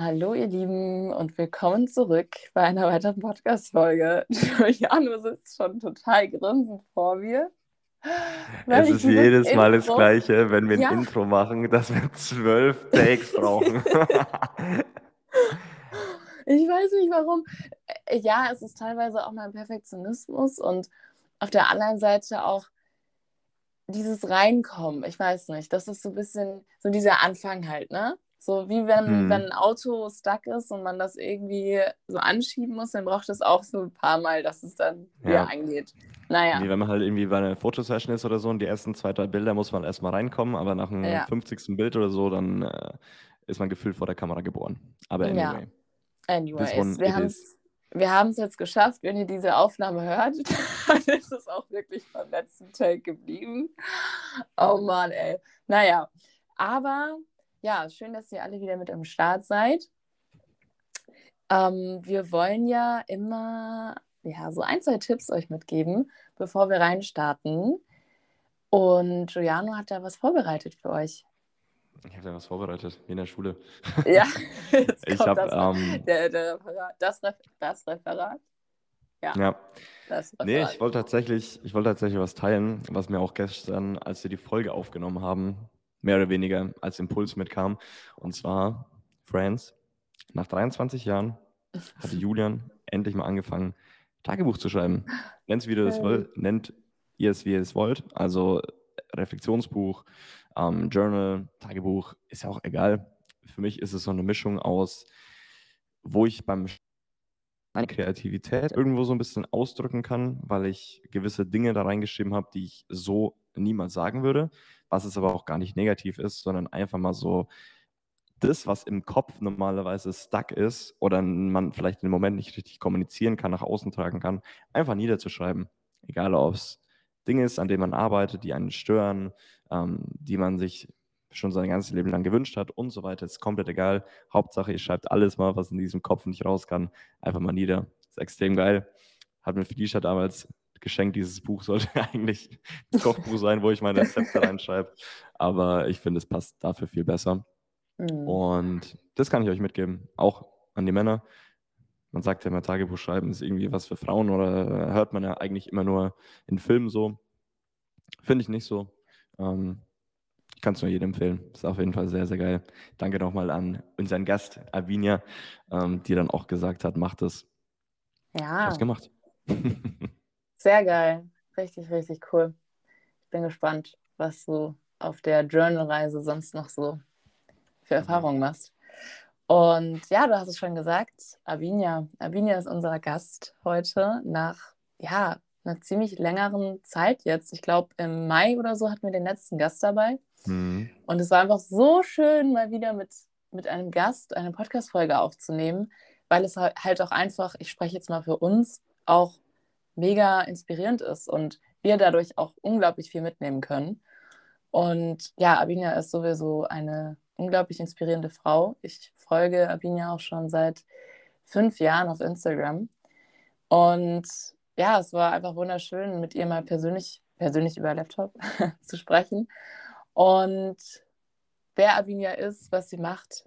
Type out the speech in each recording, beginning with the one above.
Hallo ihr Lieben und willkommen zurück bei einer weiteren Podcast-Folge. Juliano sitzt schon total grinsend vor mir. Es ist jedes Mal das Gleiche, wenn wir ein ja. Intro machen, dass wir zwölf Takes brauchen. ich weiß nicht warum. Ja, es ist teilweise auch mein Perfektionismus und auf der anderen Seite auch dieses Reinkommen. Ich weiß nicht, das ist so ein bisschen so dieser Anfang halt, ne? So wie wenn, hm. wenn ein Auto stuck ist und man das irgendwie so anschieben muss, dann braucht es auch so ein paar Mal, dass es dann ja. wieder angeht. Naja. Wie wenn man halt irgendwie bei einer Fotosession ist oder so und die ersten zwei, drei Bilder muss man erstmal reinkommen, aber nach dem ja. 50. Bild oder so, dann äh, ist man gefühlt vor der Kamera geboren. Aber anyway. Ja. Anyways, wir haben es wir haben es jetzt geschafft. Wenn ihr diese Aufnahme hört, dann ist es auch wirklich beim letzten Take geblieben. Oh Mann, ey. Naja, aber ja, schön, dass ihr alle wieder mit am Start seid. Ähm, wir wollen ja immer ja, so ein, zwei Tipps euch mitgeben, bevor wir reinstarten. Und Giuliano hat da was vorbereitet für euch. Ich habe da was vorbereitet, wie in der Schule. Ja, ich habe ähm, der, der Referat, das, Ref, das Referat. Ja. ja. Das Referat. Nee, ich wollte tatsächlich, ich wollte tatsächlich was teilen, was mir auch gestern, als wir die Folge aufgenommen haben, mehr oder weniger als Impuls mitkam. Und zwar Friends. Nach 23 Jahren hatte Julian endlich mal angefangen, Tagebuch zu schreiben. Nennt es, wie ihr das wollt, nennt ihr es, wie ihr es wollt. Also Reflexionsbuch, ähm, Journal, Tagebuch, ist ja auch egal. Für mich ist es so eine Mischung aus, wo ich beim meine Kreativität irgendwo so ein bisschen ausdrücken kann, weil ich gewisse Dinge da reingeschrieben habe, die ich so niemals sagen würde, was es aber auch gar nicht negativ ist, sondern einfach mal so das, was im Kopf normalerweise stuck ist oder man vielleicht im Moment nicht richtig kommunizieren kann, nach außen tragen kann, einfach niederzuschreiben. Egal, ob es Dinge ist, an denen man arbeitet, die einen stören, ähm, die man sich schon sein ganzes Leben lang gewünscht hat und so weiter. Ist komplett egal. Hauptsache, ihr schreibt alles mal, was in diesem Kopf nicht raus kann, einfach mal nieder. Ist extrem geil. Hat mir Felicia damals geschenkt. Dieses Buch sollte eigentlich ein Kochbuch sein, wo ich meine Rezepte reinschreibe. Aber ich finde, es passt dafür viel besser. Mhm. Und das kann ich euch mitgeben, auch an die Männer. Man sagt ja immer, Tagebuch schreiben ist irgendwie was für Frauen oder hört man ja eigentlich immer nur in Filmen so. Finde ich nicht so. Ähm, ich kann es nur jedem empfehlen. Ist auf jeden Fall sehr, sehr geil. Danke nochmal an unseren Gast, Avinia, ähm, die dann auch gesagt hat, macht es. Ja. Hab's gemacht. sehr geil. Richtig, richtig cool. Ich bin gespannt, was du auf der Journal-Reise sonst noch so für mhm. Erfahrungen machst. Und ja, du hast es schon gesagt, Avinia. Avinia ist unser Gast heute nach ja, einer ziemlich längeren Zeit jetzt. Ich glaube, im Mai oder so hatten wir den letzten Gast dabei. Mhm. Und es war einfach so schön, mal wieder mit, mit einem Gast eine Podcast-Folge aufzunehmen, weil es halt auch einfach, ich spreche jetzt mal für uns, auch mega inspirierend ist und wir dadurch auch unglaublich viel mitnehmen können. Und ja, Avinia ist sowieso eine unglaublich inspirierende Frau. Ich folge Abinia auch schon seit fünf Jahren auf Instagram. Und ja, es war einfach wunderschön, mit ihr mal persönlich, persönlich über Laptop zu sprechen. Und wer Abinia ist, was sie macht,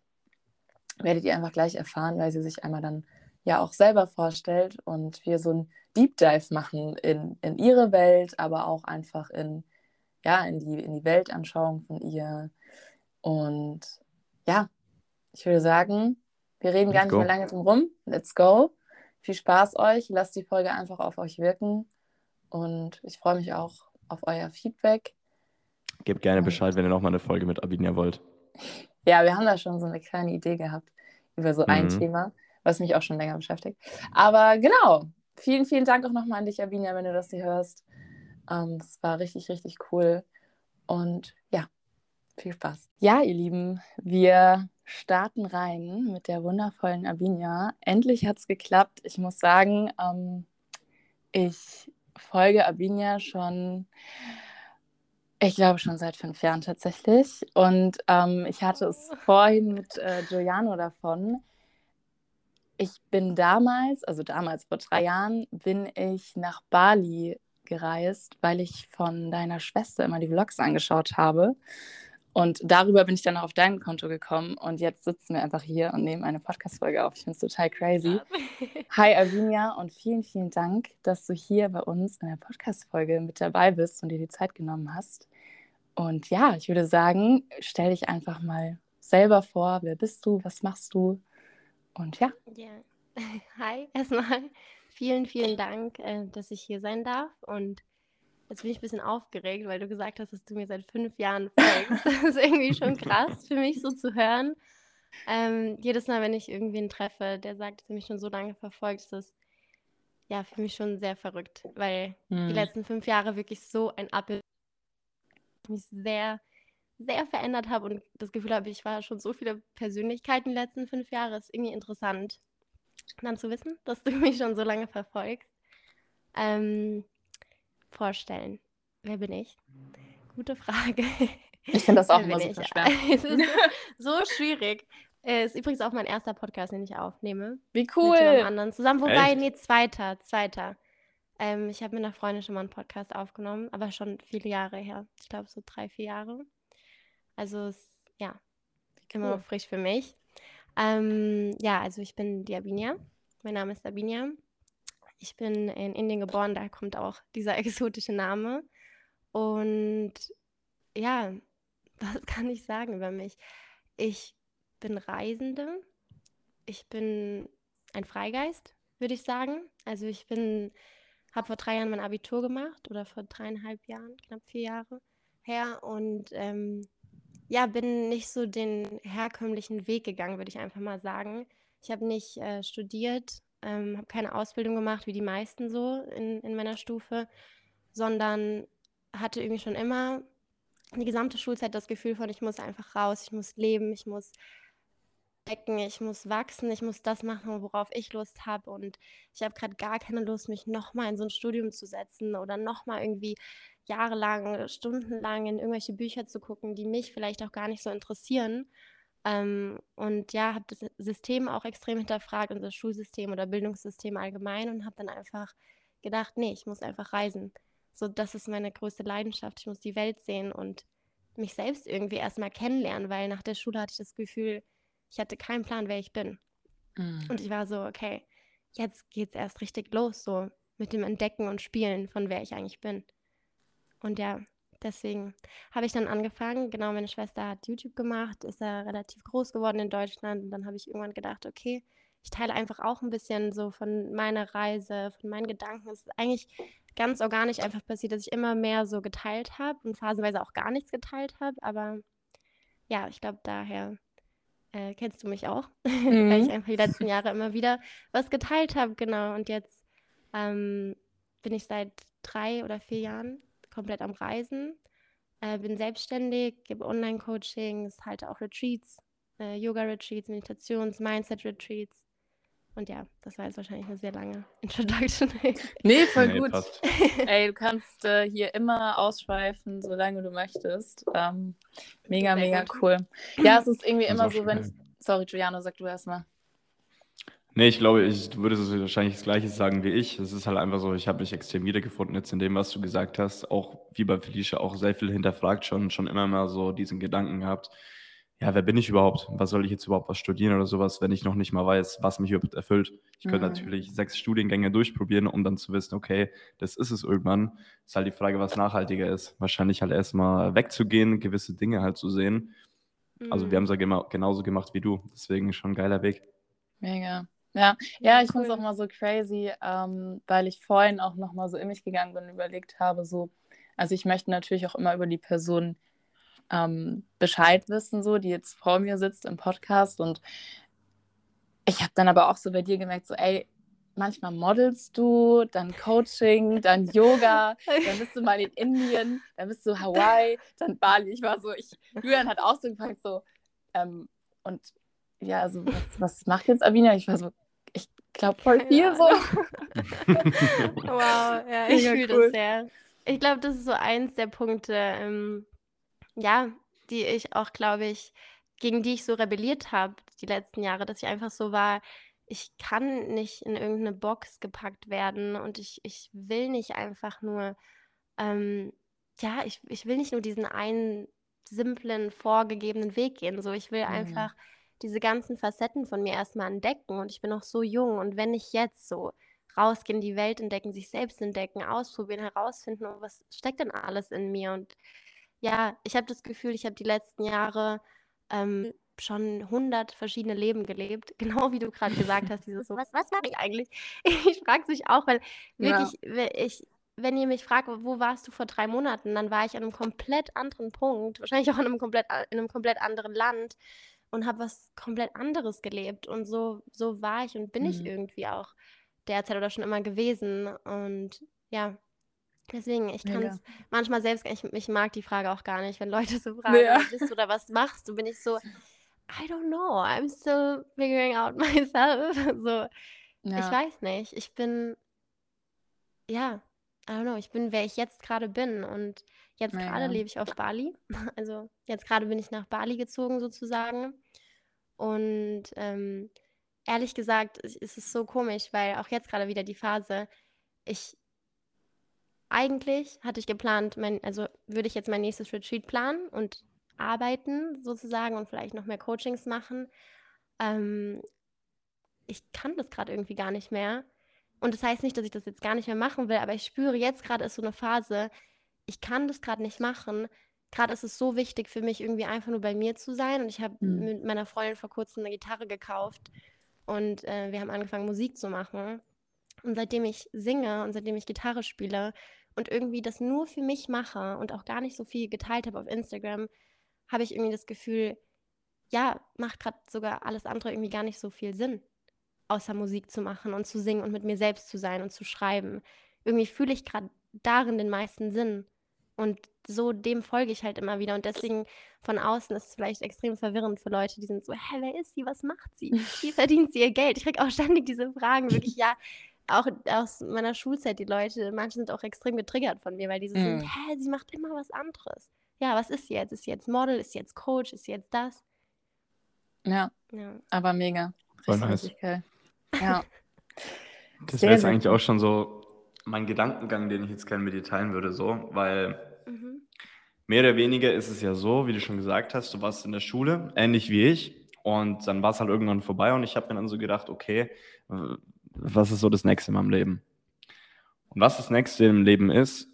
werdet ihr einfach gleich erfahren, weil sie sich einmal dann ja auch selber vorstellt und wir so ein Deep Dive machen in, in ihre Welt, aber auch einfach in, ja, in, die, in die Weltanschauung von ihr, und ja, ich würde sagen, wir reden Let's gar nicht go. mehr lange drum rum. Let's go. Viel Spaß euch. Lasst die Folge einfach auf euch wirken. Und ich freue mich auch auf euer Feedback. Gebt gerne Bescheid, wenn ihr nochmal eine Folge mit Abinia wollt. Ja, wir haben da schon so eine kleine Idee gehabt über so ein mhm. Thema, was mich auch schon länger beschäftigt. Aber genau, vielen, vielen Dank auch nochmal an dich, Abinia, wenn du das hier hörst. Ähm, es war richtig, richtig cool. Und ja, viel Spaß. Ja, ihr Lieben, wir starten rein mit der wundervollen Abinia. Endlich hat es geklappt. Ich muss sagen, ähm, ich folge Abinia schon, ich glaube schon seit fünf Jahren tatsächlich. Und ähm, ich hatte es vorhin mit äh, Giuliano davon. Ich bin damals, also damals vor drei Jahren, bin ich nach Bali gereist, weil ich von deiner Schwester immer die Vlogs angeschaut habe. Und darüber bin ich dann auch auf dein Konto gekommen und jetzt sitzen wir einfach hier und nehmen eine Podcast-Folge auf. Ich finde es total crazy. Hi Alvinia und vielen, vielen Dank, dass du hier bei uns in der Podcast-Folge mit dabei bist und dir die Zeit genommen hast. Und ja, ich würde sagen, stell dich einfach mal selber vor. Wer bist du? Was machst du? Und ja. Ja. Hi, erstmal vielen, vielen Dank, äh, dass ich hier sein darf und Jetzt bin ich ein bisschen aufgeregt, weil du gesagt hast, dass du mir seit fünf Jahren folgst. Das ist irgendwie schon krass für mich so zu hören. Ähm, jedes Mal, wenn ich irgendwen treffe, der sagt, dass er mich schon so lange verfolgt, ist das ja für mich schon sehr verrückt, weil hm. die letzten fünf Jahre wirklich so ein Abbild mich sehr, sehr verändert habe und das Gefühl habe, ich war schon so viele Persönlichkeiten die letzten fünf Jahre. Ist irgendwie interessant, dann zu wissen, dass du mich schon so lange verfolgst. Ähm, vorstellen? Wer bin ich? Gute Frage. Ich finde das auch immer super schwer. es ist so, so schwierig. Es ist übrigens auch mein erster Podcast, den ich aufnehme. Wie cool. Mit jemand anderen zusammen. Wobei, Echt? nee, zweiter, zweiter. Ähm, ich habe mit einer Freundin schon mal einen Podcast aufgenommen, aber schon viele Jahre her. Ich glaube so drei, vier Jahre. Also es, ja, cool. immer noch frisch für mich. Ähm, ja, also ich bin Diabinia. Mein Name ist Dabinia. Ich bin in Indien geboren, da kommt auch dieser exotische Name. Und ja, was kann ich sagen über mich? Ich bin Reisende. Ich bin ein Freigeist, würde ich sagen. Also ich bin, habe vor drei Jahren mein Abitur gemacht oder vor dreieinhalb Jahren, knapp vier Jahre her. Und ähm, ja, bin nicht so den herkömmlichen Weg gegangen, würde ich einfach mal sagen. Ich habe nicht äh, studiert ähm, habe keine Ausbildung gemacht, wie die meisten so in, in meiner Stufe, sondern hatte irgendwie schon immer die gesamte Schulzeit das Gefühl von, ich muss einfach raus, ich muss leben, ich muss decken, ich muss wachsen, ich muss das machen, worauf ich Lust habe und ich habe gerade gar keine Lust, mich nochmal in so ein Studium zu setzen oder nochmal irgendwie jahrelang, stundenlang in irgendwelche Bücher zu gucken, die mich vielleicht auch gar nicht so interessieren, ähm, und ja, habe das System auch extrem hinterfragt, unser Schulsystem oder Bildungssystem allgemein und habe dann einfach gedacht, nee, ich muss einfach reisen. So, das ist meine größte Leidenschaft. Ich muss die Welt sehen und mich selbst irgendwie erstmal kennenlernen, weil nach der Schule hatte ich das Gefühl, ich hatte keinen Plan, wer ich bin. Mhm. Und ich war so, okay, jetzt geht's erst richtig los, so mit dem Entdecken und Spielen von wer ich eigentlich bin. Und ja, Deswegen habe ich dann angefangen. Genau, meine Schwester hat YouTube gemacht, ist ja relativ groß geworden in Deutschland. Und dann habe ich irgendwann gedacht, okay, ich teile einfach auch ein bisschen so von meiner Reise, von meinen Gedanken. Es ist eigentlich ganz organisch einfach passiert, dass ich immer mehr so geteilt habe und phasenweise auch gar nichts geteilt habe. Aber ja, ich glaube, daher äh, kennst du mich auch, mhm. weil ich mhm. einfach die letzten Jahre immer wieder was geteilt habe. Genau, und jetzt ähm, bin ich seit drei oder vier Jahren komplett am Reisen, äh, bin selbstständig, gebe Online-Coachings, halte auch Retreats, äh, Yoga-Retreats, Meditations-, Mindset-Retreats. Und ja, das war jetzt wahrscheinlich eine sehr lange Introduction. nee, voll nee, gut. Passt. Ey, du kannst äh, hier immer ausschweifen, solange du möchtest. Ähm, mega, mega cool. Ja, es ist irgendwie immer so, wenn ich. Sorry, Giuliano, sag du erstmal. Nee, ich glaube, ich, du würdest wahrscheinlich das Gleiche sagen wie ich. Es ist halt einfach so, ich habe mich extrem wiedergefunden jetzt in dem, was du gesagt hast. Auch wie bei Felicia auch sehr viel hinterfragt schon, schon immer mal so diesen Gedanken gehabt. Ja, wer bin ich überhaupt? Was soll ich jetzt überhaupt was studieren oder sowas, wenn ich noch nicht mal weiß, was mich überhaupt erfüllt? Ich könnte mhm. natürlich sechs Studiengänge durchprobieren, um dann zu wissen, okay, das ist es irgendwann. Ist halt die Frage, was nachhaltiger ist. Wahrscheinlich halt erstmal wegzugehen, gewisse Dinge halt zu sehen. Mhm. Also wir haben es ja genauso gemacht wie du. Deswegen schon ein geiler Weg. Mega. Ja, ja, ich cool. finde es auch mal so crazy, ähm, weil ich vorhin auch nochmal so in mich gegangen bin und überlegt habe, so, also ich möchte natürlich auch immer über die Person ähm, Bescheid wissen, so, die jetzt vor mir sitzt im Podcast und ich habe dann aber auch so bei dir gemerkt, so, ey, manchmal modelst du, dann Coaching, dann Yoga, dann bist du mal in Indien, dann bist du Hawaii, dann Bali. Ich war so, ich, Julian hat auch so gefragt, so, ähm, und ja, also was, was macht jetzt Avina? Ich war so, ich glaube voll viel so. wow, ja, ich fühle cool. das sehr. Ich glaube, das ist so eins der Punkte, ähm, ja, die ich auch, glaube ich, gegen die ich so rebelliert habe die letzten Jahre, dass ich einfach so war, ich kann nicht in irgendeine Box gepackt werden und ich, ich will nicht einfach nur, ähm, ja, ich, ich will nicht nur diesen einen simplen, vorgegebenen Weg gehen. So, ich will mhm. einfach diese ganzen Facetten von mir erstmal entdecken und ich bin noch so jung und wenn ich jetzt so rausgehen, die Welt entdecken, sich selbst entdecken, ausprobieren, herausfinden, oh, was steckt denn alles in mir und ja, ich habe das Gefühl, ich habe die letzten Jahre ähm, schon 100 verschiedene Leben gelebt, genau wie du gerade gesagt hast, dieses so, was, was mache ich eigentlich? Ich frage mich auch, weil wirklich, ja. ich, wenn ihr mich fragt, wo warst du vor drei Monaten, dann war ich an einem komplett anderen Punkt, wahrscheinlich auch in einem komplett, in einem komplett anderen Land und habe was komplett anderes gelebt. Und so, so war ich und bin mhm. ich irgendwie auch derzeit oder schon immer gewesen. Und ja, deswegen, ich kann es manchmal selbst, ich, ich mag die Frage auch gar nicht, wenn Leute so fragen, ja. was bist du oder was machst du, bin ich so, I don't know, I'm still figuring out myself. so, ja. ich weiß nicht. Ich bin, ja, I don't know, ich bin, wer ich jetzt gerade bin. Und jetzt gerade lebe ich auf Bali. Also jetzt gerade bin ich nach Bali gezogen sozusagen. Und ähm, ehrlich gesagt, ist es so komisch, weil auch jetzt gerade wieder die Phase, ich eigentlich hatte ich geplant, mein, also würde ich jetzt mein nächstes Retreat planen und arbeiten sozusagen und vielleicht noch mehr Coachings machen. Ähm, ich kann das gerade irgendwie gar nicht mehr. Und das heißt nicht, dass ich das jetzt gar nicht mehr machen will, aber ich spüre, jetzt gerade ist so eine Phase, ich kann das gerade nicht machen. Gerade ist es so wichtig für mich, irgendwie einfach nur bei mir zu sein. Und ich habe mhm. mit meiner Freundin vor kurzem eine Gitarre gekauft und äh, wir haben angefangen, Musik zu machen. Und seitdem ich singe und seitdem ich Gitarre spiele und irgendwie das nur für mich mache und auch gar nicht so viel geteilt habe auf Instagram, habe ich irgendwie das Gefühl, ja, macht gerade sogar alles andere irgendwie gar nicht so viel Sinn außer Musik zu machen und zu singen und mit mir selbst zu sein und zu schreiben. Irgendwie fühle ich gerade darin den meisten Sinn. Und so dem folge ich halt immer wieder. Und deswegen von außen ist es vielleicht extrem verwirrend für Leute, die sind so, hä, wer ist sie? Was macht sie? Wie verdient sie ihr Geld? Ich kriege auch ständig diese Fragen, wirklich, ja, auch aus meiner Schulzeit, die Leute, manche sind auch extrem getriggert von mir, weil die so mm. sind, hä, sie macht immer was anderes. Ja, was ist sie jetzt? Ist sie jetzt Model? Ist sie jetzt Coach? Ist sie jetzt das? Ja, ja. aber mega. Voll nice. Geil. Ja. Das wäre jetzt eigentlich auch schon so mein Gedankengang, den ich jetzt gerne mit dir teilen würde, so, weil mhm. mehr oder weniger ist es ja so, wie du schon gesagt hast, du warst in der Schule, ähnlich wie ich, und dann war es halt irgendwann vorbei und ich habe mir dann so gedacht, okay, was ist so das Nächste in meinem Leben? Und was das Nächste im Leben ist,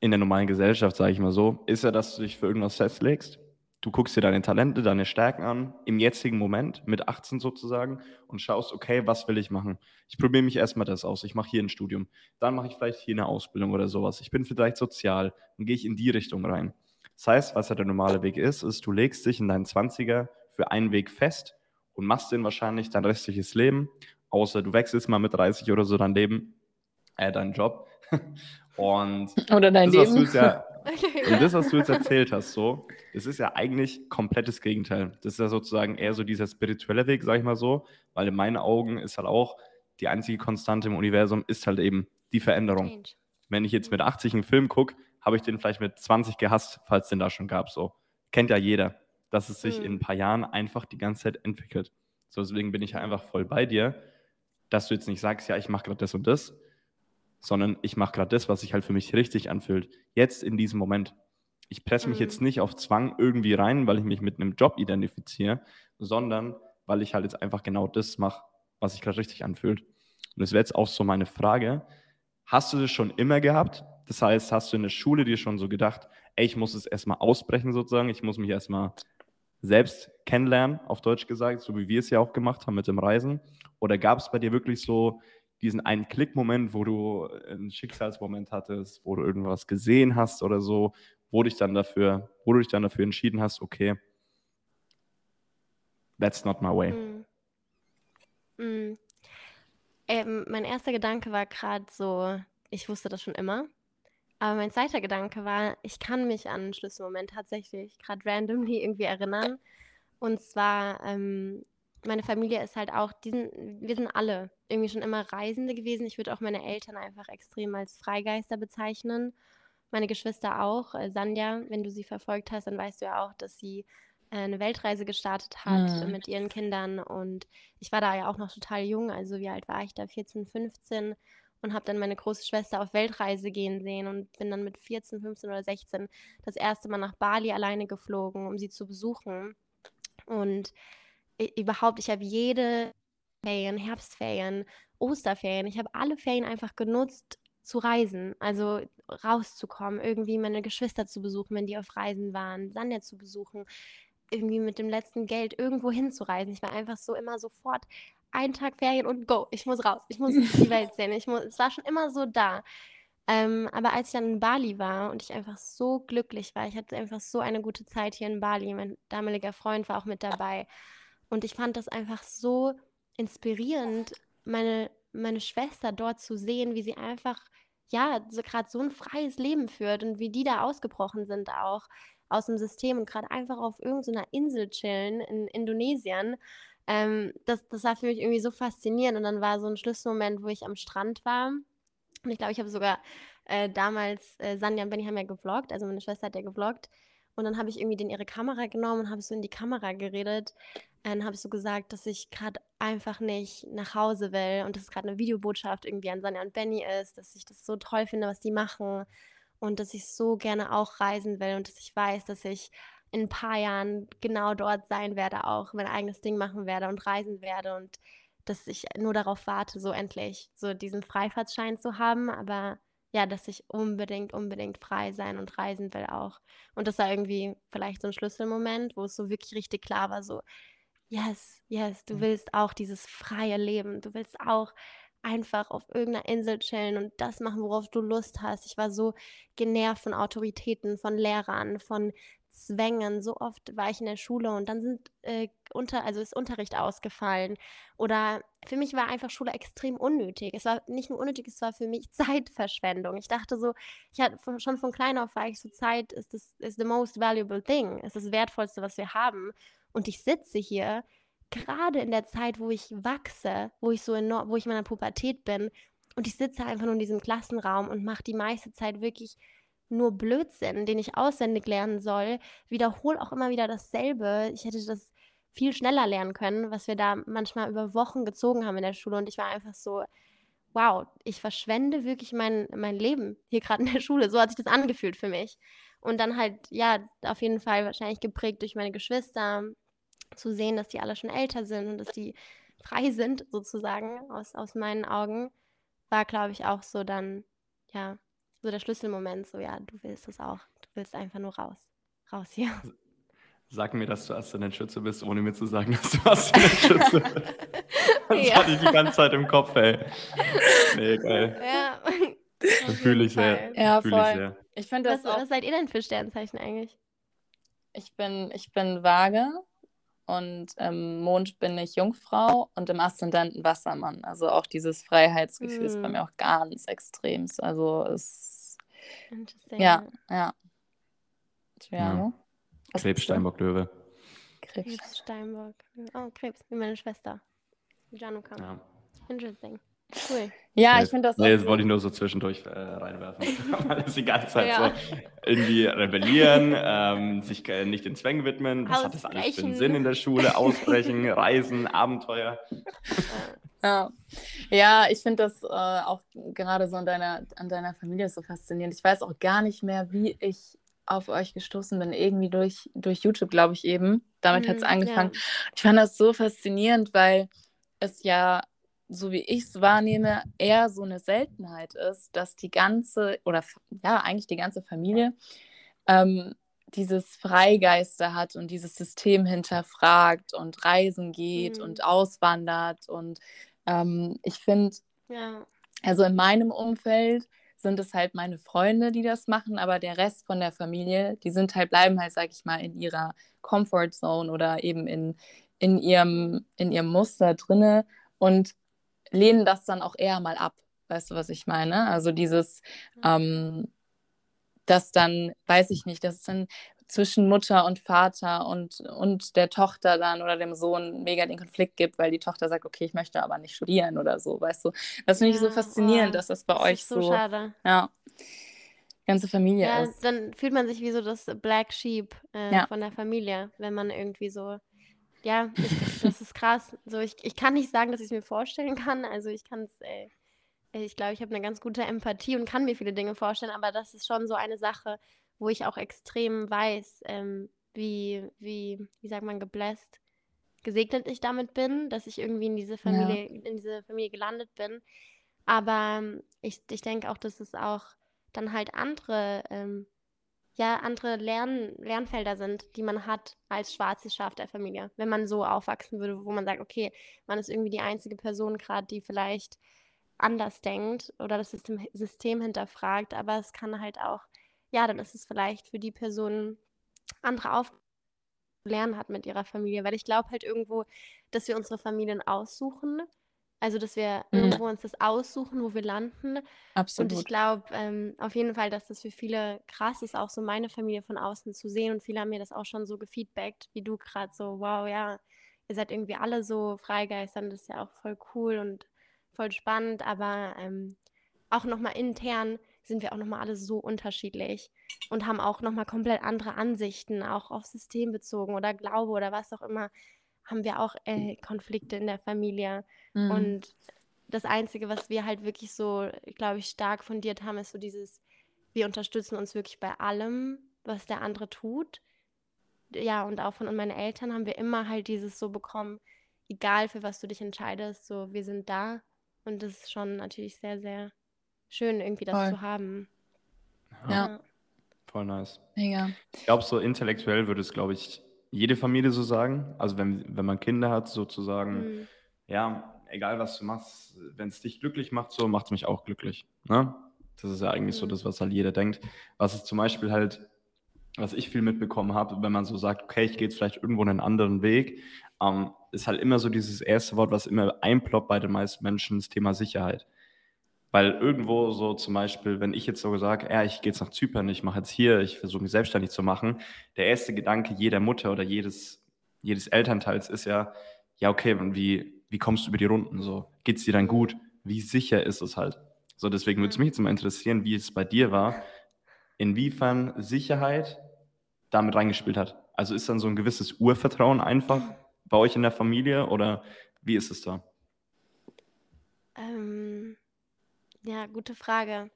in der normalen Gesellschaft, sage ich mal so, ist ja, dass du dich für irgendwas festlegst Du guckst dir deine Talente, deine Stärken an, im jetzigen Moment, mit 18 sozusagen, und schaust, okay, was will ich machen? Ich probiere mich erstmal das aus. Ich mache hier ein Studium. Dann mache ich vielleicht hier eine Ausbildung oder sowas. Ich bin vielleicht sozial. Dann gehe ich in die Richtung rein. Das heißt, was ja der normale Weg ist, ist, du legst dich in deinen 20er für einen Weg fest und machst den wahrscheinlich dein restliches Leben, außer du wechselst mal mit 30 oder so dein Leben, äh, deinen Job. und oder dein das, Leben. Ja, und das, was du jetzt erzählt hast, so, das ist ja eigentlich komplettes Gegenteil. Das ist ja sozusagen eher so dieser spirituelle Weg, sag ich mal so, weil in meinen Augen ist halt auch die einzige Konstante im Universum ist halt eben die Veränderung. Change. Wenn ich jetzt mit 80 einen Film gucke, habe ich den vielleicht mit 20 gehasst, falls den da schon gab. So kennt ja jeder, dass es sich mhm. in ein paar Jahren einfach die ganze Zeit entwickelt. So deswegen bin ich ja einfach voll bei dir, dass du jetzt nicht sagst, ja, ich mache gerade das und das, sondern ich mache gerade das, was sich halt für mich richtig anfühlt. Jetzt in diesem Moment. Ich presse mich mhm. jetzt nicht auf Zwang irgendwie rein, weil ich mich mit einem Job identifiziere, sondern weil ich halt jetzt einfach genau das mache, was sich gerade richtig anfühlt. Und das wäre jetzt auch so meine Frage. Hast du das schon immer gehabt? Das heißt, hast du in der Schule dir schon so gedacht, ey, ich muss es erstmal ausbrechen sozusagen, ich muss mich erstmal selbst kennenlernen, auf Deutsch gesagt, so wie wir es ja auch gemacht haben mit dem Reisen? Oder gab es bei dir wirklich so diesen einen Klickmoment, wo du einen Schicksalsmoment hattest, wo du irgendwas gesehen hast oder so, wo dich dann dafür, wo du dich dann dafür entschieden hast, okay, that's not my way. Mm. Mm. Ähm, mein erster Gedanke war gerade so, ich wusste das schon immer. Aber mein zweiter Gedanke war, ich kann mich an einen Schlüsselmoment tatsächlich gerade randomly irgendwie erinnern. Und zwar ähm, meine Familie ist halt auch, die sind, wir sind alle irgendwie schon immer Reisende gewesen. Ich würde auch meine Eltern einfach extrem als Freigeister bezeichnen. Meine Geschwister auch. Äh, Sandja, wenn du sie verfolgt hast, dann weißt du ja auch, dass sie äh, eine Weltreise gestartet hat mhm. mit ihren Kindern. Und ich war da ja auch noch total jung. Also wie alt war ich da? 14, 15. Und habe dann meine große Schwester auf Weltreise gehen sehen und bin dann mit 14, 15 oder 16 das erste Mal nach Bali alleine geflogen, um sie zu besuchen. Und überhaupt, ich habe jede Ferien, Herbstferien, Osterferien, ich habe alle Ferien einfach genutzt zu reisen, also rauszukommen, irgendwie meine Geschwister zu besuchen, wenn die auf Reisen waren, Sanja zu besuchen, irgendwie mit dem letzten Geld irgendwo hinzureisen. Ich war einfach so immer sofort einen Tag Ferien und go, ich muss raus, ich muss die Welt sehen. Ich muss, es war schon immer so da. Ähm, aber als ich dann in Bali war und ich einfach so glücklich war, ich hatte einfach so eine gute Zeit hier in Bali. Mein damaliger Freund war auch mit dabei. Und ich fand das einfach so inspirierend, meine, meine Schwester dort zu sehen, wie sie einfach, ja, so, gerade so ein freies Leben führt und wie die da ausgebrochen sind auch aus dem System und gerade einfach auf irgendeiner Insel chillen in Indonesien. Ähm, das, das war für mich irgendwie so faszinierend. Und dann war so ein Schlüsselmoment, wo ich am Strand war. Und ich glaube, ich habe sogar äh, damals, äh, Sanja und Benny haben ja gevloggt, also meine Schwester hat ja gevloggt. Und dann habe ich irgendwie den ihre Kamera genommen und habe so in die Kamera geredet. Dann habe ich so gesagt, dass ich gerade einfach nicht nach Hause will und dass es gerade eine Videobotschaft irgendwie an Sanja und Benny ist, dass ich das so toll finde, was die machen und dass ich so gerne auch reisen will und dass ich weiß, dass ich in ein paar Jahren genau dort sein werde, auch mein eigenes Ding machen werde und reisen werde und dass ich nur darauf warte, so endlich so diesen Freifahrtschein zu haben, aber ja, dass ich unbedingt, unbedingt frei sein und reisen will auch. Und das war irgendwie vielleicht so ein Schlüsselmoment, wo es so wirklich richtig klar war, so, yes, yes, du willst auch dieses freie Leben, du willst auch einfach auf irgendeiner Insel chillen und das machen, worauf du Lust hast. Ich war so genervt von Autoritäten, von Lehrern, von Zwängen. So oft war ich in der Schule und dann sind äh, unter, also ist Unterricht ausgefallen. Oder für mich war einfach Schule extrem unnötig. Es war nicht nur unnötig, es war für mich Zeitverschwendung. Ich dachte so, ich hatte schon von klein auf war ich so, Zeit ist das ist the most valuable thing. Ist das Wertvollste, was wir haben. Und ich sitze hier gerade in der Zeit, wo ich wachse, wo ich so in, wo ich in meiner Pubertät bin und ich sitze einfach nur in diesem Klassenraum und mache die meiste Zeit wirklich nur Blödsinn, den ich auswendig lernen soll, wiederhole auch immer wieder dasselbe. Ich hätte das viel schneller lernen können, was wir da manchmal über Wochen gezogen haben in der Schule. Und ich war einfach so, wow, ich verschwende wirklich mein, mein Leben hier gerade in der Schule. So hat sich das angefühlt für mich. Und dann halt, ja, auf jeden Fall wahrscheinlich geprägt durch meine Geschwister, zu sehen, dass die alle schon älter sind und dass die frei sind, sozusagen, aus, aus meinen Augen, war, glaube ich, auch so dann, ja, so der Schlüsselmoment, so ja, du willst es auch. Du willst einfach nur raus. Raus hier. Sag mir, dass du Aszendent-Schütze bist, ohne mir zu sagen, dass du Aszendent-Schütze bist. das ja. hatte ich die ganze Zeit im Kopf, ey. Nee, geil. Ja. Das fühle ich sehr. Ja, voll. Ich, sehr. ich finde das was, auch... was seid ihr denn für Sternzeichen eigentlich? Ich bin, ich bin vage und im Mond bin ich Jungfrau und im Aszendenten Wassermann. Also auch dieses Freiheitsgefühl mm. ist bei hm. mir auch ganz extrem. Also es. Ja, ja. ja. Krebs, Steinbock, Löwe. Krebs. Krebs, Steinbock. Oh, Krebs, wie meine Schwester. Januka. Ja. Interesting. Cool. Ja, ich finde das. Nee, das wollte ich nur so zwischendurch äh, reinwerfen. Weil es die ganze Zeit ja. so irgendwie rebellieren, ähm, sich äh, nicht den Zwängen widmen. Was hat das alles für einen Sinn in der Schule? Ausbrechen, Reisen, Abenteuer. Ja, ja ich finde das äh, auch gerade so an deiner, an deiner Familie so faszinierend. Ich weiß auch gar nicht mehr, wie ich auf euch gestoßen bin, irgendwie durch, durch YouTube, glaube ich eben. Damit mhm, hat es angefangen. Ja. Ich fand das so faszinierend, weil es ja so wie ich es wahrnehme, eher so eine Seltenheit ist, dass die ganze, oder ja, eigentlich die ganze Familie ähm, dieses Freigeister hat und dieses System hinterfragt und reisen geht mhm. und auswandert. Und ähm, ich finde, ja. also in meinem Umfeld sind es halt meine Freunde, die das machen, aber der Rest von der Familie, die sind halt, bleiben halt, sag ich mal, in ihrer Comfort Zone oder eben in, in, ihrem, in ihrem Muster drinne und lehnen das dann auch eher mal ab. Weißt du, was ich meine? Also dieses, ähm, dass dann, weiß ich nicht, dass dann zwischen Mutter und Vater und, und der Tochter dann oder dem Sohn mega den Konflikt gibt, weil die Tochter sagt, okay, ich möchte aber nicht studieren oder so, weißt du. Das finde ich so faszinierend, oh, dass das bei das euch so, so schade. ja, ganze Familie ja, ist. Dann fühlt man sich wie so das Black Sheep äh, ja. von der Familie, wenn man irgendwie so ja, ich, das ist krass. So, ich, ich kann nicht sagen, dass ich es mir vorstellen kann. Also ich kann es, äh, ich glaube, ich habe eine ganz gute Empathie und kann mir viele Dinge vorstellen, aber das ist schon so eine Sache, wo ich auch extrem weiß, ähm, wie, wie, wie sagt man, gebläst, gesegnet ich damit bin, dass ich irgendwie in diese Familie, ja. in diese Familie gelandet bin. Aber ähm, ich, ich denke auch, dass es auch dann halt andere, ähm, ja, andere Lern, Lernfelder sind, die man hat als schwarzes Schaf der Familie. Wenn man so aufwachsen würde, wo man sagt, okay, man ist irgendwie die einzige Person gerade, die vielleicht anders denkt oder das System, System hinterfragt, aber es kann halt auch, ja, dann ist es vielleicht für die Person andere Aufgaben lernen hat mit ihrer Familie, weil ich glaube halt irgendwo, dass wir unsere Familien aussuchen, also dass wir mhm. irgendwo uns das aussuchen, wo wir landen. Absolut. Und ich glaube ähm, auf jeden Fall, dass das für viele krass ist, auch so meine Familie von außen zu sehen und viele haben mir das auch schon so gefeedbackt, wie du gerade so, wow, ja, ihr seid irgendwie alle so Freigeistern, das ist ja auch voll cool und voll spannend, aber ähm, auch nochmal intern sind wir auch nochmal alle so unterschiedlich und haben auch nochmal komplett andere Ansichten, auch auf System bezogen oder Glaube oder was auch immer, haben wir auch äh, Konflikte in der Familie. Mhm. Und das Einzige, was wir halt wirklich so, glaube ich, stark fundiert haben, ist so dieses, wir unterstützen uns wirklich bei allem, was der andere tut. Ja, und auch von meinen Eltern haben wir immer halt dieses so bekommen, egal für was du dich entscheidest, so wir sind da. Und das ist schon natürlich sehr, sehr schön, irgendwie das Voll. zu haben. Ja. ja. Voll nice. Mega. Ich glaube, so intellektuell würde es, glaube ich, jede Familie so sagen. Also wenn, wenn man Kinder hat, sozusagen, mhm. ja, egal was du machst, wenn es dich glücklich macht, so macht es mich auch glücklich. Ne? Das ist ja eigentlich mhm. so das, was halt jeder denkt. Was ist zum Beispiel halt, was ich viel mitbekommen habe, wenn man so sagt, okay, ich gehe jetzt vielleicht irgendwo einen anderen Weg, ähm, ist halt immer so dieses erste Wort, was immer einploppt bei den meisten Menschen, das Thema Sicherheit. Weil irgendwo so zum Beispiel, wenn ich jetzt so sage, ja, ich gehe jetzt nach Zypern, ich mache jetzt hier, ich versuche mich selbstständig zu machen, der erste Gedanke jeder Mutter oder jedes, jedes Elternteils ist ja, ja, okay, wie, wie kommst du über die Runden? So, geht es dir dann gut? Wie sicher ist es halt? So, deswegen würde es mich jetzt mal interessieren, wie es bei dir war, inwiefern Sicherheit damit reingespielt hat. Also ist dann so ein gewisses Urvertrauen einfach bei euch in der Familie oder wie ist es da? Ähm, ja, gute Frage.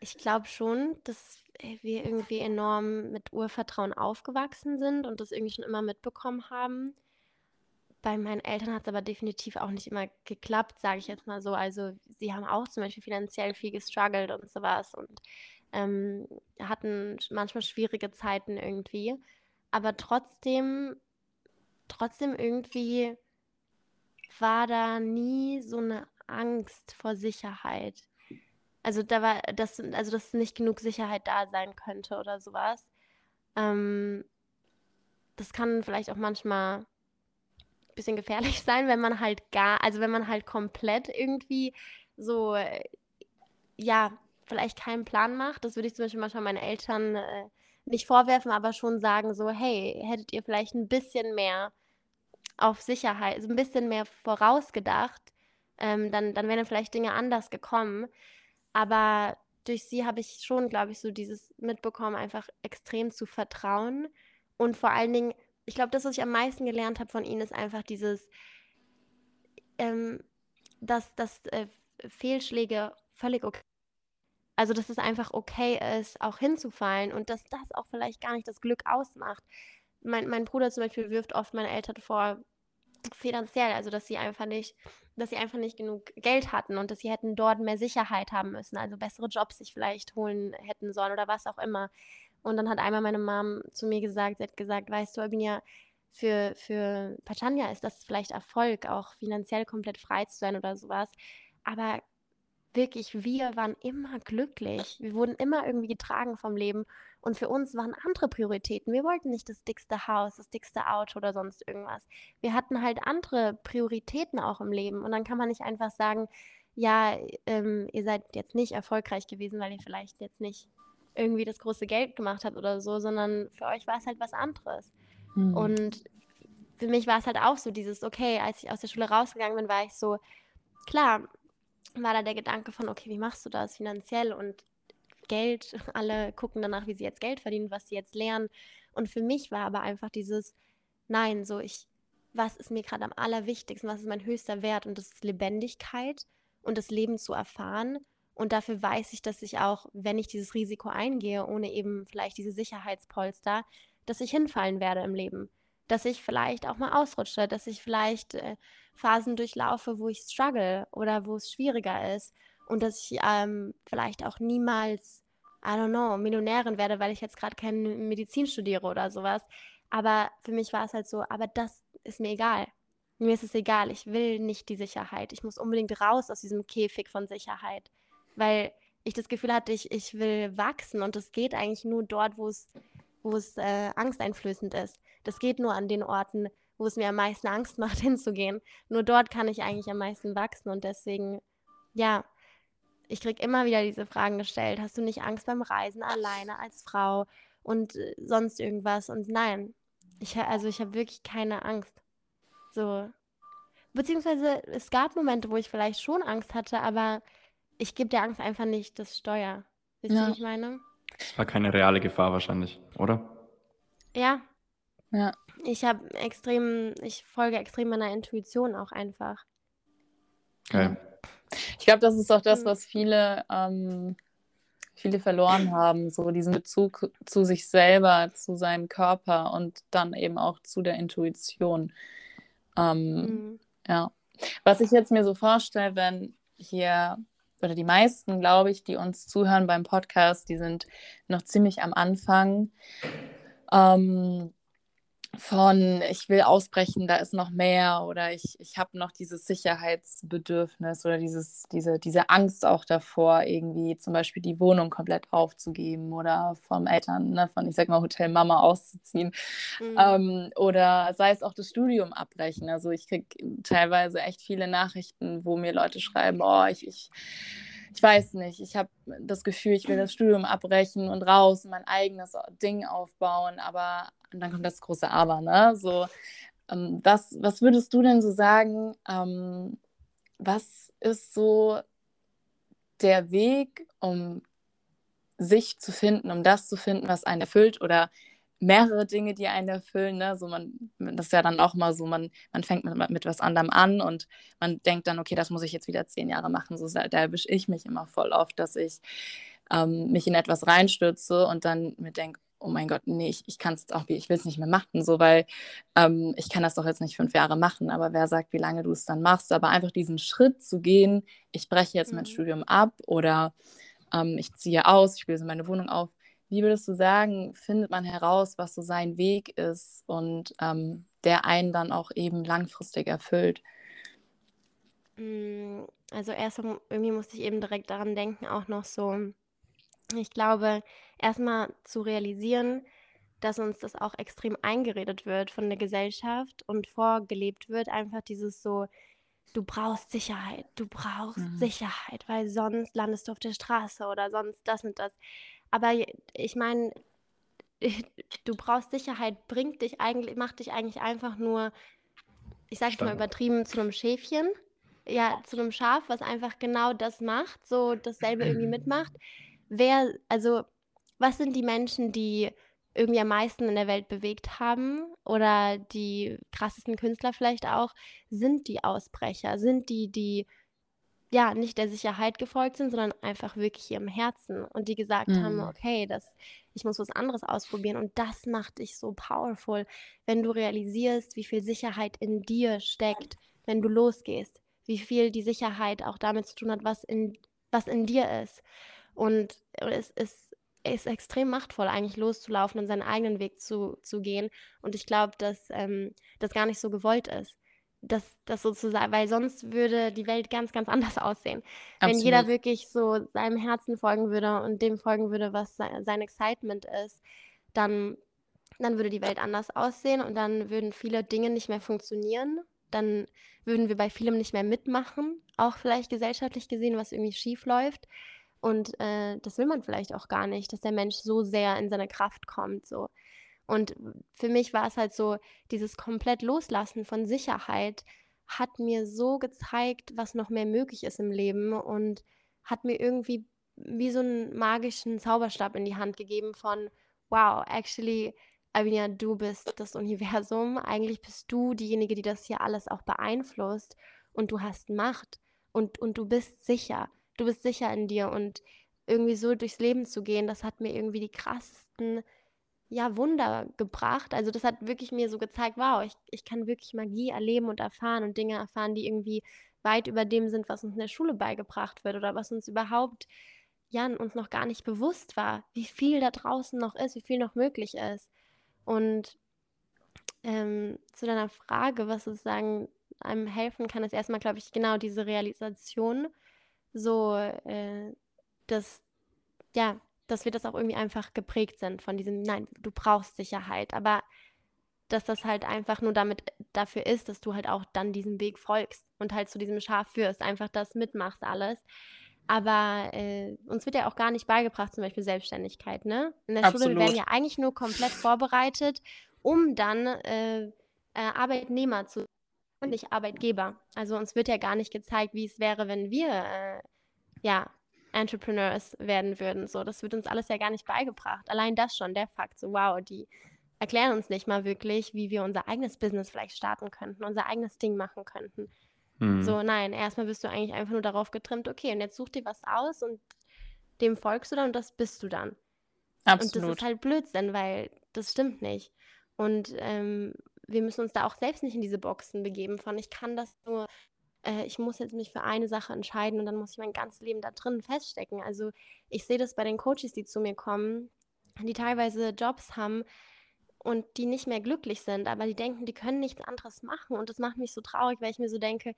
Ich glaube schon, dass wir irgendwie enorm mit Urvertrauen aufgewachsen sind und das irgendwie schon immer mitbekommen haben. Bei meinen Eltern hat es aber definitiv auch nicht immer geklappt, sage ich jetzt mal so. Also sie haben auch zum Beispiel finanziell viel gestruggelt und sowas und ähm, hatten manchmal schwierige Zeiten irgendwie. Aber trotzdem, trotzdem irgendwie war da nie so eine Angst vor Sicherheit. Also da war das, also dass nicht genug Sicherheit da sein könnte oder sowas. Ähm, das kann vielleicht auch manchmal ein bisschen gefährlich sein, wenn man halt gar, also wenn man halt komplett irgendwie so, ja, vielleicht keinen Plan macht. Das würde ich zum Beispiel manchmal meinen Eltern äh, nicht vorwerfen, aber schon sagen so, hey, hättet ihr vielleicht ein bisschen mehr auf Sicherheit, so ein bisschen mehr vorausgedacht, ähm, dann, dann wären vielleicht Dinge anders gekommen. Aber durch sie habe ich schon, glaube ich, so dieses mitbekommen, einfach extrem zu vertrauen. Und vor allen Dingen, ich glaube, das, was ich am meisten gelernt habe von ihnen, ist einfach dieses, ähm, dass, dass äh, Fehlschläge völlig okay also, dass es einfach okay ist, auch hinzufallen und dass das auch vielleicht gar nicht das Glück ausmacht. Mein, mein Bruder zum Beispiel wirft oft meine Eltern vor, finanziell, also dass sie einfach nicht dass sie einfach nicht genug Geld hatten und dass sie hätten dort mehr Sicherheit haben müssen, also bessere Jobs sich vielleicht holen hätten sollen oder was auch immer. Und dann hat einmal meine Mom zu mir gesagt, sie hat gesagt, weißt du, Albinia, für, für Pachanya ist das vielleicht Erfolg, auch finanziell komplett frei zu sein oder sowas. Aber wirklich, wir waren immer glücklich. Wir wurden immer irgendwie getragen vom Leben. Und für uns waren andere Prioritäten. Wir wollten nicht das dickste Haus, das dickste Auto oder sonst irgendwas. Wir hatten halt andere Prioritäten auch im Leben. Und dann kann man nicht einfach sagen, ja, ähm, ihr seid jetzt nicht erfolgreich gewesen, weil ihr vielleicht jetzt nicht irgendwie das große Geld gemacht habt oder so, sondern für euch war es halt was anderes. Mhm. Und für mich war es halt auch so dieses, okay, als ich aus der Schule rausgegangen bin, war ich so, klar, war da der Gedanke von, okay, wie machst du das finanziell und Geld, alle gucken danach, wie sie jetzt Geld verdienen, was sie jetzt lernen. Und für mich war aber einfach dieses, nein, so ich, was ist mir gerade am allerwichtigsten, was ist mein höchster Wert und das ist Lebendigkeit und das Leben zu erfahren. Und dafür weiß ich, dass ich auch, wenn ich dieses Risiko eingehe, ohne eben vielleicht diese Sicherheitspolster, dass ich hinfallen werde im Leben. Dass ich vielleicht auch mal ausrutsche, dass ich vielleicht äh, Phasen durchlaufe, wo ich struggle oder wo es schwieriger ist. Und dass ich ähm, vielleicht auch niemals, I don't know, Millionärin werde, weil ich jetzt gerade keine Medizin studiere oder sowas. Aber für mich war es halt so, aber das ist mir egal. Mir ist es egal, ich will nicht die Sicherheit. Ich muss unbedingt raus aus diesem Käfig von Sicherheit, weil ich das Gefühl hatte, ich, ich will wachsen und das geht eigentlich nur dort, wo es, wo es äh, angsteinflößend ist. Das geht nur an den Orten, wo es mir am meisten Angst macht, hinzugehen. Nur dort kann ich eigentlich am meisten wachsen und deswegen, ja, ich kriege immer wieder diese Fragen gestellt. Hast du nicht Angst beim Reisen alleine als Frau und äh, sonst irgendwas? Und nein, ich, also ich habe wirklich keine Angst. So. Beziehungsweise es gab Momente, wo ich vielleicht schon Angst hatte, aber ich gebe der Angst einfach nicht das Steuer. Wisst ihr, wie ich meine? Es war keine reale Gefahr wahrscheinlich, oder? Ja. Ja. Ich habe extrem, ich folge extrem meiner Intuition auch einfach. Okay. Ich glaube, das ist auch das, was viele, ähm, viele verloren haben, so diesen Bezug zu sich selber, zu seinem Körper und dann eben auch zu der Intuition. Ähm, mhm. Ja. Was ich jetzt mir so vorstelle, wenn hier, oder die meisten, glaube ich, die uns zuhören beim Podcast, die sind noch ziemlich am Anfang. Ähm, von ich will ausbrechen, da ist noch mehr oder ich, ich habe noch dieses Sicherheitsbedürfnis oder dieses, diese, diese Angst auch davor, irgendwie zum Beispiel die Wohnung komplett aufzugeben oder vom Eltern, ne, von ich sag mal Hotel Mama auszuziehen mhm. ähm, oder sei es auch das Studium abbrechen. Also ich kriege teilweise echt viele Nachrichten, wo mir Leute schreiben, oh, ich, ich ich weiß nicht, ich habe das Gefühl, ich will das Studium abbrechen und raus, mein eigenes Ding aufbauen, aber und dann kommt das große Aber, ne? So, ähm, was, was würdest du denn so sagen? Ähm, was ist so der Weg, um sich zu finden, um das zu finden, was einen erfüllt oder mehrere Dinge, die einen erfüllen. Ne? So man, das ist ja dann auch mal so, man, man fängt mit, mit was anderem an und man denkt dann, okay, das muss ich jetzt wieder zehn Jahre machen. So, da erwische ich mich immer voll oft, dass ich ähm, mich in etwas reinstürze und dann mir denke, oh mein Gott, nee, ich, ich kann es auch, ich will es nicht mehr machen, so, weil ähm, ich kann das doch jetzt nicht fünf Jahre machen, aber wer sagt, wie lange du es dann machst, aber einfach diesen Schritt zu gehen, ich breche jetzt mhm. mein Studium ab oder ähm, ich ziehe aus, ich löse meine Wohnung auf, wie würdest du sagen, findet man heraus, was so sein Weg ist und ähm, der einen dann auch eben langfristig erfüllt? Mm, also erst irgendwie musste ich eben direkt daran denken, auch noch so, ich glaube, erstmal zu realisieren, dass uns das auch extrem eingeredet wird von der Gesellschaft und vorgelebt wird, einfach dieses so, du brauchst Sicherheit, du brauchst mhm. Sicherheit, weil sonst landest du auf der Straße oder sonst das und das. Aber ich meine, du brauchst Sicherheit, bringt dich eigentlich, macht dich eigentlich einfach nur, ich sage es mal übertrieben, zu einem Schäfchen. Ja, zu einem Schaf, was einfach genau das macht, so dasselbe irgendwie mitmacht. Wer, also, was sind die Menschen, die irgendwie am meisten in der Welt bewegt haben oder die krassesten Künstler vielleicht auch, sind die Ausbrecher, sind die, die ja, nicht der Sicherheit gefolgt sind, sondern einfach wirklich ihrem Herzen und die gesagt mhm. haben, okay, das, ich muss was anderes ausprobieren und das macht dich so powerful, wenn du realisierst, wie viel Sicherheit in dir steckt, wenn du losgehst, wie viel die Sicherheit auch damit zu tun hat, was in, was in dir ist. Und es ist, ist extrem machtvoll, eigentlich loszulaufen und seinen eigenen Weg zu, zu gehen. Und ich glaube, dass ähm, das gar nicht so gewollt ist das, das sozusagen, weil sonst würde die Welt ganz, ganz anders aussehen. Absolut. Wenn jeder wirklich so seinem Herzen folgen würde und dem folgen würde, was sein Excitement ist, dann, dann würde die Welt anders aussehen und dann würden viele Dinge nicht mehr funktionieren. Dann würden wir bei vielem nicht mehr mitmachen, auch vielleicht gesellschaftlich gesehen, was irgendwie schief läuft. Und äh, das will man vielleicht auch gar nicht, dass der Mensch so sehr in seine Kraft kommt. So. Und für mich war es halt so, dieses komplett Loslassen von Sicherheit hat mir so gezeigt, was noch mehr möglich ist im Leben und hat mir irgendwie wie so einen magischen Zauberstab in die Hand gegeben von, wow, actually, Alvinia, du bist das Universum. Eigentlich bist du diejenige, die das hier alles auch beeinflusst und du hast Macht. und, und du bist sicher. Du bist sicher in dir und irgendwie so durchs Leben zu gehen, das hat mir irgendwie die krassesten ja, Wunder gebracht. Also das hat wirklich mir so gezeigt, wow, ich, ich kann wirklich Magie erleben und erfahren und Dinge erfahren, die irgendwie weit über dem sind, was uns in der Schule beigebracht wird oder was uns überhaupt, ja, uns noch gar nicht bewusst war, wie viel da draußen noch ist, wie viel noch möglich ist. Und ähm, zu deiner Frage, was sozusagen einem helfen kann, ist erstmal, glaube ich, genau diese Realisation, so, äh, dass, ja, dass wir das auch irgendwie einfach geprägt sind von diesem, nein, du brauchst Sicherheit, aber dass das halt einfach nur damit dafür ist, dass du halt auch dann diesem Weg folgst und halt zu diesem Schaf führst, einfach das mitmachst alles. Aber äh, uns wird ja auch gar nicht beigebracht, zum Beispiel Selbstständigkeit, ne? In der Absolut. Schule werden ja eigentlich nur komplett vorbereitet, um dann äh, äh, Arbeitnehmer zu und nicht Arbeitgeber. Also uns wird ja gar nicht gezeigt, wie es wäre, wenn wir äh, ja Entrepreneurs werden würden. So, das wird uns alles ja gar nicht beigebracht. Allein das schon, der Fakt, so wow, die erklären uns nicht mal wirklich, wie wir unser eigenes Business vielleicht starten könnten, unser eigenes Ding machen könnten. Mhm. So, nein, erstmal bist du eigentlich einfach nur darauf getrimmt, okay, und jetzt such dir was aus und dem folgst du dann und das bist du dann. Absolut. Und das ist halt Blödsinn, weil das stimmt nicht. Und ähm, wir müssen uns da auch selbst nicht in diese Boxen begeben von, ich kann das nur äh, ich muss jetzt mich für eine Sache entscheiden und dann muss ich mein ganzes Leben da drin feststecken. Also ich sehe das bei den Coaches, die zu mir kommen, die teilweise Jobs haben und die nicht mehr glücklich sind, aber die denken, die können nichts anderes machen. Und das macht mich so traurig, weil ich mir so denke,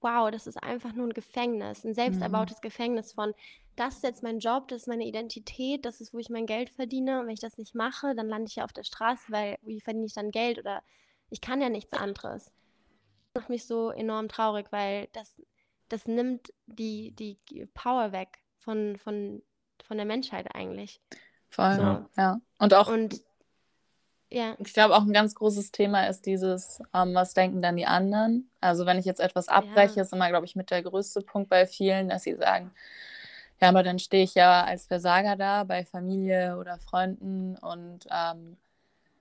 wow, das ist einfach nur ein Gefängnis, ein selbsterbautes mhm. Gefängnis von, das ist jetzt mein Job, das ist meine Identität, das ist, wo ich mein Geld verdiene. Und wenn ich das nicht mache, dann lande ich ja auf der Straße, weil wie verdiene ich dann Geld oder ich kann ja nichts anderes macht mich so enorm traurig, weil das, das nimmt die, die Power weg von, von, von der Menschheit eigentlich. Voll, so. ja. Und auch, und, ja. ich glaube, auch ein ganz großes Thema ist dieses, ähm, was denken dann die anderen? Also wenn ich jetzt etwas abbreche, ja. ist immer, glaube ich, mit der größte Punkt bei vielen, dass sie sagen, ja, aber dann stehe ich ja als Versager da bei Familie oder Freunden und ähm,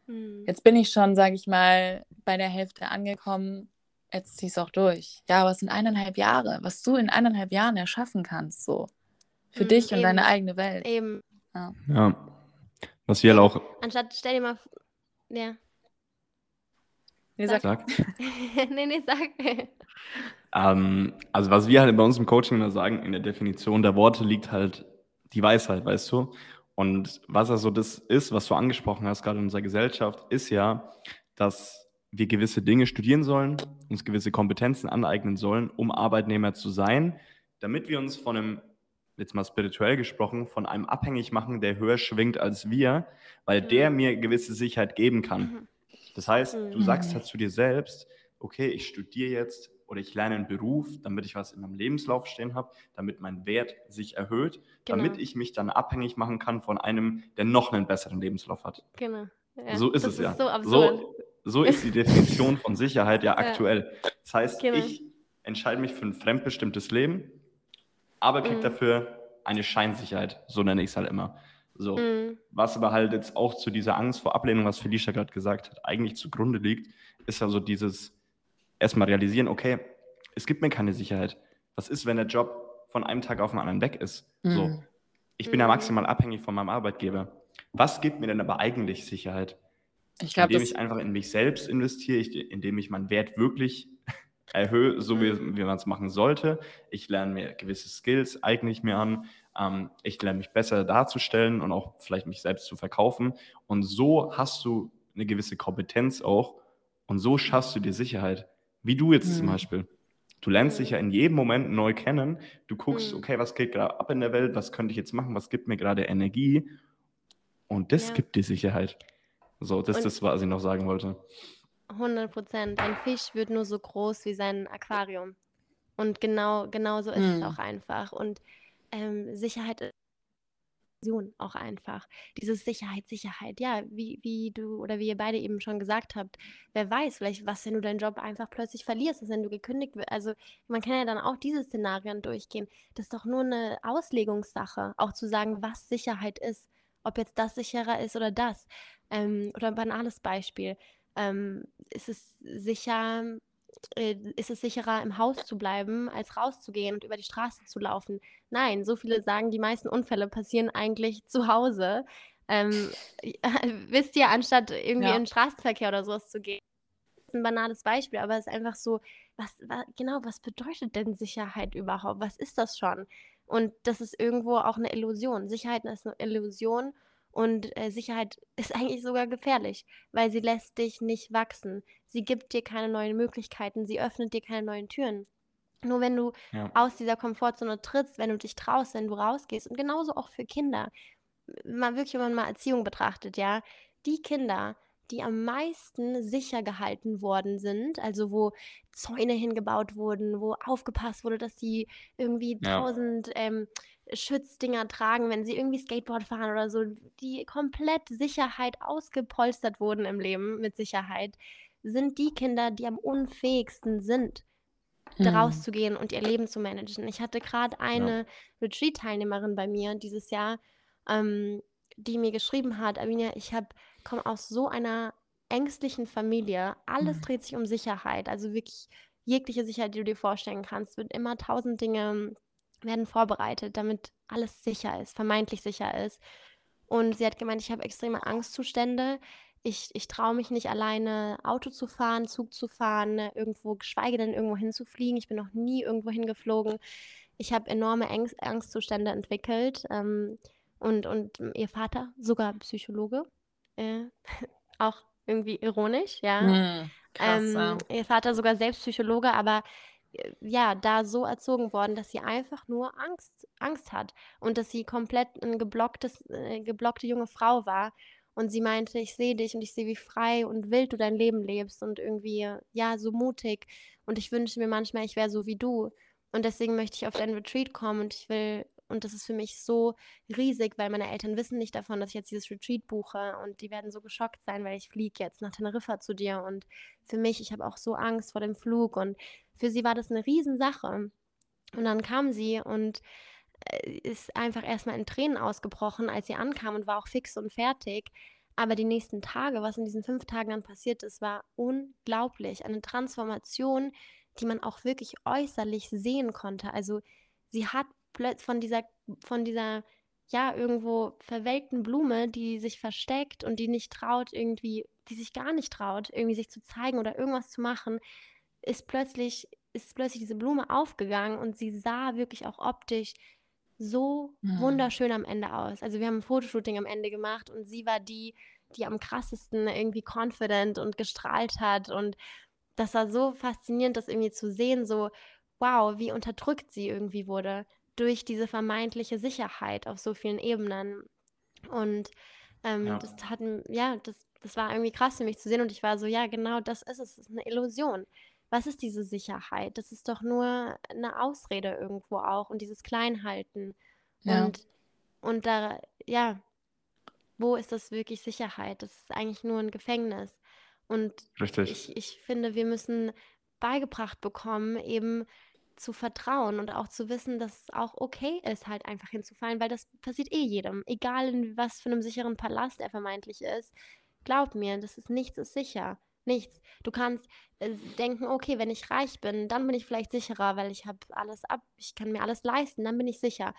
hm. jetzt bin ich schon, sage ich mal, bei der Hälfte angekommen jetzt zieh es auch durch. Ja, aber es sind eineinhalb Jahre, was du in eineinhalb Jahren erschaffen kannst, so. Für mhm, dich und deine eigene Welt. Eben. Ja. ja. Was wir halt auch. Anstatt, stell dir mal. Ja. Nee, sag. sag. nee, nee, sag. ähm, also, was wir halt bei uns im Coaching immer sagen, in der Definition der Worte liegt halt die Weisheit, weißt du? Und was also das ist, was du angesprochen hast, gerade in unserer Gesellschaft, ist ja, dass wir gewisse Dinge studieren sollen, uns gewisse Kompetenzen aneignen sollen, um Arbeitnehmer zu sein, damit wir uns von einem, jetzt mal spirituell gesprochen, von einem abhängig machen, der höher schwingt als wir, weil mhm. der mir gewisse Sicherheit geben kann. Mhm. Das heißt, du mhm. sagst halt zu dir selbst, okay, ich studiere jetzt oder ich lerne einen Beruf, damit ich was in meinem Lebenslauf stehen habe, damit mein Wert sich erhöht, genau. damit ich mich dann abhängig machen kann von einem, der noch einen besseren Lebenslauf hat. Genau. Ja, so ist es ist ja. So, so, so ist die Definition von Sicherheit ja aktuell. Das heißt, genau. ich entscheide mich für ein fremdbestimmtes Leben, aber kriege mhm. dafür eine Scheinsicherheit, so nenne ich es halt immer. So. Mhm. Was aber halt jetzt auch zu dieser Angst vor Ablehnung, was Felicia gerade gesagt hat, eigentlich zugrunde liegt, ist also dieses erstmal realisieren, okay, es gibt mir keine Sicherheit. Was ist, wenn der Job von einem Tag auf den anderen weg ist? Mhm. So. Ich bin ja mhm. maximal abhängig von meinem Arbeitgeber. Was gibt mir denn aber eigentlich Sicherheit? Ich glaub, indem ich einfach in mich selbst investiere, ich, indem ich meinen Wert wirklich erhöhe, so wie, wie man es machen sollte. Ich lerne mir gewisse Skills, eigne ich mir an. Ähm, ich lerne mich besser darzustellen und auch vielleicht mich selbst zu verkaufen. Und so hast du eine gewisse Kompetenz auch und so schaffst du dir Sicherheit. Wie du jetzt mhm. zum Beispiel. Du lernst dich ja in jedem Moment neu kennen. Du guckst, mhm. okay, was geht gerade ab in der Welt? Was könnte ich jetzt machen? Was gibt mir gerade Energie? Und das ja. gibt dir Sicherheit. So, das ist das, was ich noch sagen wollte. 100 Prozent. Ein Fisch wird nur so groß wie sein Aquarium. Und genau, genau so ist hm. es auch einfach. Und ähm, Sicherheit ist auch einfach. Dieses Sicherheit, Sicherheit. Ja, wie, wie du oder wie ihr beide eben schon gesagt habt, wer weiß, vielleicht was, wenn du deinen Job einfach plötzlich verlierst, dass wenn du gekündigt wirst. Also man kann ja dann auch diese Szenarien durchgehen. Das ist doch nur eine Auslegungssache, auch zu sagen, was Sicherheit ist. Ob jetzt das sicherer ist oder das. Ähm, oder ein banales Beispiel. Ähm, ist es sicher, äh, ist es sicherer, im Haus zu bleiben, als rauszugehen und über die Straße zu laufen. Nein, so viele sagen, die meisten Unfälle passieren eigentlich zu Hause. Ähm, wisst ihr, anstatt irgendwie ja. in den Straßenverkehr oder sowas zu gehen. Das ist ein banales Beispiel, aber es ist einfach so, was, was, genau, was bedeutet denn Sicherheit überhaupt? Was ist das schon? Und das ist irgendwo auch eine Illusion. Sicherheit ist eine Illusion und äh, Sicherheit ist eigentlich sogar gefährlich, weil sie lässt dich nicht wachsen. Sie gibt dir keine neuen Möglichkeiten, sie öffnet dir keine neuen Türen. Nur wenn du ja. aus dieser Komfortzone trittst, wenn du dich traust, wenn du rausgehst und genauso auch für Kinder. Mal wirklich, wenn man mal Erziehung betrachtet, ja, die Kinder, die am meisten sicher gehalten worden sind, also wo Zäune hingebaut wurden, wo aufgepasst wurde, dass sie irgendwie tausend ja. ähm, Schützdinger tragen, wenn sie irgendwie Skateboard fahren oder so, die komplett Sicherheit ausgepolstert wurden im Leben mit Sicherheit, sind die Kinder, die am unfähigsten sind, hm. rauszugehen und ihr Leben zu managen. Ich hatte gerade eine ja. Retreat-Teilnehmerin bei mir dieses Jahr, ähm, die mir geschrieben hat, Avinia, ich komme aus so einer ängstlichen Familie. Alles mhm. dreht sich um Sicherheit, also wirklich jegliche Sicherheit, die du dir vorstellen kannst, wird immer tausend Dinge werden vorbereitet, damit alles sicher ist, vermeintlich sicher ist. Und sie hat gemeint, ich habe extreme Angstzustände. Ich, ich traue mich nicht alleine Auto zu fahren, Zug zu fahren, irgendwo, geschweige denn irgendwo hinzufliegen. Ich bin noch nie irgendwo hingeflogen. Ich habe enorme Angst, Angstzustände entwickelt. Ähm, und, und ihr Vater, sogar Psychologe, äh, auch irgendwie ironisch, ja. Mm, krass, ähm, ja. Ihr Vater sogar selbst Psychologe, aber ja, da so erzogen worden, dass sie einfach nur Angst, Angst hat und dass sie komplett ein geblocktes, äh, geblockte junge Frau war. Und sie meinte, ich sehe dich und ich sehe, wie frei und wild du dein Leben lebst und irgendwie, ja, so mutig. Und ich wünsche mir manchmal, ich wäre so wie du. Und deswegen möchte ich auf dein Retreat kommen und ich will und das ist für mich so riesig, weil meine Eltern wissen nicht davon, dass ich jetzt dieses Retreat buche und die werden so geschockt sein, weil ich fliege jetzt nach Teneriffa zu dir und für mich, ich habe auch so Angst vor dem Flug und für sie war das eine Riesensache. Und dann kam sie und äh, ist einfach erstmal in Tränen ausgebrochen, als sie ankam und war auch fix und fertig. Aber die nächsten Tage, was in diesen fünf Tagen dann passiert ist, war unglaublich. Eine Transformation, die man auch wirklich äußerlich sehen konnte. Also sie hat von dieser, von dieser, ja, irgendwo verwelkten Blume, die sich versteckt und die nicht traut, irgendwie, die sich gar nicht traut, irgendwie sich zu zeigen oder irgendwas zu machen, ist plötzlich, ist plötzlich diese Blume aufgegangen und sie sah wirklich auch optisch so mhm. wunderschön am Ende aus. Also wir haben ein Fotoshooting am Ende gemacht und sie war die, die am krassesten irgendwie confident und gestrahlt hat und das war so faszinierend, das irgendwie zu sehen, so wow, wie unterdrückt sie irgendwie wurde durch diese vermeintliche Sicherheit auf so vielen Ebenen. Und ähm, ja. das hat, ja, das, das war irgendwie krass für mich zu sehen und ich war so, ja, genau das ist es, das ist eine Illusion. Was ist diese Sicherheit? Das ist doch nur eine Ausrede irgendwo auch und dieses Kleinhalten. Ja. Und, und da, ja, wo ist das wirklich Sicherheit? Das ist eigentlich nur ein Gefängnis. Und Richtig. Ich, ich finde, wir müssen beigebracht bekommen, eben zu vertrauen und auch zu wissen, dass es auch okay ist, halt einfach hinzufallen, weil das passiert eh jedem. Egal in was für einem sicheren Palast er vermeintlich ist. Glaub mir, das ist nichts ist sicher. Nichts. Du kannst äh, denken, okay, wenn ich reich bin, dann bin ich vielleicht sicherer, weil ich habe alles ab, ich kann mir alles leisten, dann bin ich sicher.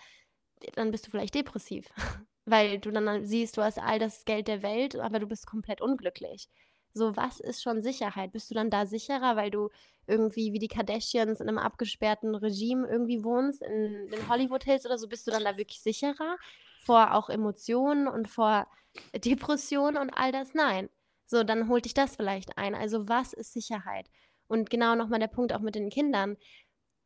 Dann bist du vielleicht depressiv, weil du dann siehst, du hast all das Geld der Welt, aber du bist komplett unglücklich. So, was ist schon Sicherheit? Bist du dann da sicherer, weil du irgendwie wie die Kardashians in einem abgesperrten Regime irgendwie wohnst, in den Hollywood Hills oder so? Bist du dann da wirklich sicherer vor auch Emotionen und vor Depressionen und all das? Nein. So, dann holt dich das vielleicht ein. Also, was ist Sicherheit? Und genau nochmal der Punkt auch mit den Kindern.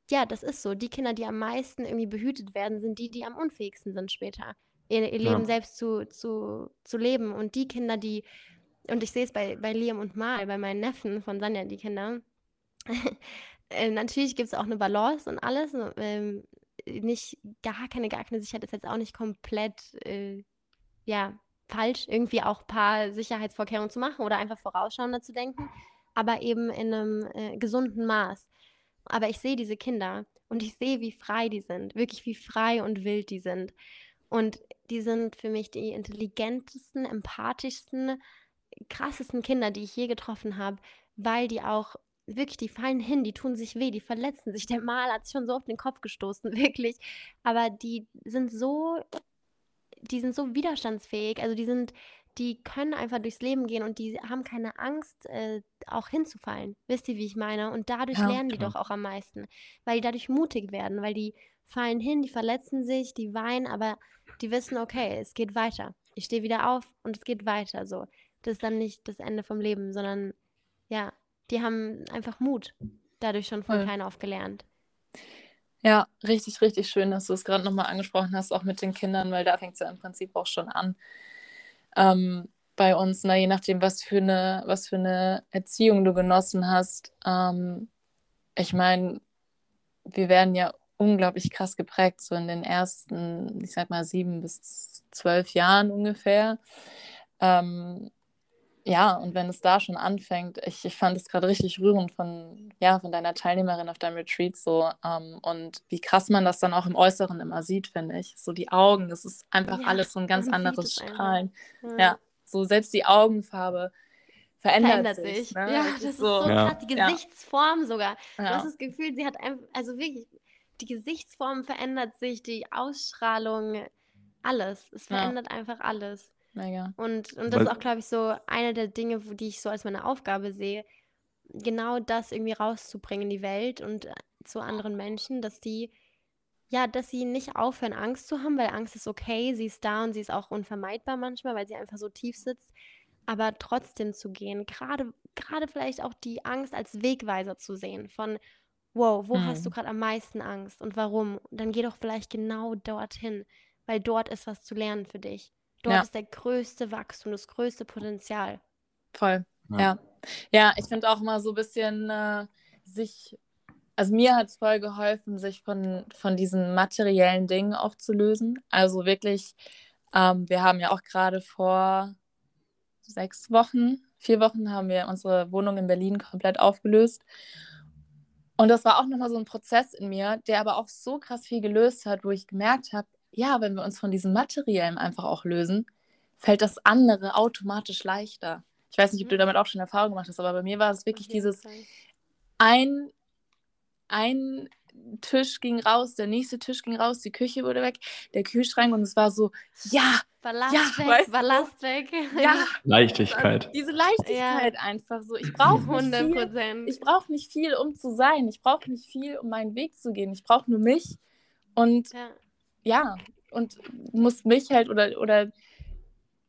Ja, das ist so. Die Kinder, die am meisten irgendwie behütet werden, sind die, die am unfähigsten sind später, ihr, ihr Leben ja. selbst zu, zu, zu leben. Und die Kinder, die und ich sehe es bei, bei Liam und Mal, bei meinen Neffen von Sanja, die Kinder. äh, natürlich gibt es auch eine Balance und alles. Ähm, nicht gar keine, gar keine Sicherheit ist jetzt auch nicht komplett, äh, ja, falsch, irgendwie auch ein paar Sicherheitsvorkehrungen zu machen oder einfach vorausschauender zu denken, aber eben in einem äh, gesunden Maß. Aber ich sehe diese Kinder und ich sehe, wie frei die sind, wirklich wie frei und wild die sind. Und die sind für mich die intelligentesten, empathischsten, krassesten Kinder, die ich je getroffen habe, weil die auch wirklich, die fallen hin, die tun sich weh, die verletzen sich. Der Mal hat sich schon so auf den Kopf gestoßen, wirklich. Aber die sind so, die sind so widerstandsfähig. Also die sind, die können einfach durchs Leben gehen und die haben keine Angst, äh, auch hinzufallen. Wisst ihr, wie ich meine? Und dadurch ja, lernen die klar. doch auch am meisten, weil die dadurch mutig werden, weil die fallen hin, die verletzen sich, die weinen, aber die wissen, okay, es geht weiter. Ich stehe wieder auf und es geht weiter. So, das ist dann nicht das Ende vom Leben, sondern ja, die haben einfach Mut dadurch schon von klein auf gelernt. Ja, richtig, richtig schön, dass du es gerade nochmal angesprochen hast, auch mit den Kindern, weil da fängt es ja im Prinzip auch schon an. Ähm, bei uns, na, je nachdem, was für eine, was für eine Erziehung du genossen hast. Ähm, ich meine, wir werden ja unglaublich krass geprägt, so in den ersten, ich sag mal, sieben bis zwölf Jahren ungefähr. Ähm, ja, und wenn es da schon anfängt, ich, ich fand es gerade richtig rührend von, ja, von deiner Teilnehmerin auf deinem Retreat so ähm, und wie krass man das dann auch im Äußeren immer sieht, finde ich. So die Augen, das ist einfach ja, alles so ein ganz anderes Strahlen. Ja. ja. so selbst die Augenfarbe verändert, verändert sich. sich. Ne? Ja, das, das ist so, so krass. Die Gesichtsform sogar. Du hast das Gefühl, sie hat einfach, also wirklich, die Gesichtsform verändert sich, die Ausstrahlung, alles. Es verändert einfach alles. Mega. Und, und das ist auch, glaube ich, so eine der Dinge, die ich so als meine Aufgabe sehe, genau das irgendwie rauszubringen in die Welt und äh, zu anderen Menschen, dass die, ja, dass sie nicht aufhören, Angst zu haben, weil Angst ist okay, sie ist da und sie ist auch unvermeidbar manchmal, weil sie einfach so tief sitzt, aber trotzdem zu gehen, gerade, gerade vielleicht auch die Angst als Wegweiser zu sehen, von, wow, wo mhm. hast du mhm. gerade am meisten Angst und warum? Dann geh doch vielleicht genau dorthin, weil dort ist was zu lernen für dich. Dort ja. ist der größte Wachstum, das größte Potenzial. Voll, ja. Ja, ja ich finde auch mal so ein bisschen äh, sich, also mir hat es voll geholfen, sich von, von diesen materiellen Dingen auch zu lösen. Also wirklich, ähm, wir haben ja auch gerade vor sechs Wochen, vier Wochen haben wir unsere Wohnung in Berlin komplett aufgelöst. Und das war auch nochmal so ein Prozess in mir, der aber auch so krass viel gelöst hat, wo ich gemerkt habe, ja, wenn wir uns von diesem Materiellen einfach auch lösen, fällt das andere automatisch leichter. Ich weiß nicht, ob du mhm. damit auch schon Erfahrung gemacht hast, aber bei mir war es wirklich dieses ein, ein Tisch ging raus, der nächste Tisch ging raus, die Küche wurde weg, der Kühlschrank und es war so, ja, Ballast ja, weg, weißt Ballast weg. Ja, Leichtigkeit. Diese Leichtigkeit ja. einfach so. Ich brauche 100 Prozent. Ich brauche nicht viel, um zu sein. Ich brauche nicht viel, um meinen Weg zu gehen. Ich brauche nur mich und ja ja, und muss mich halt oder, oder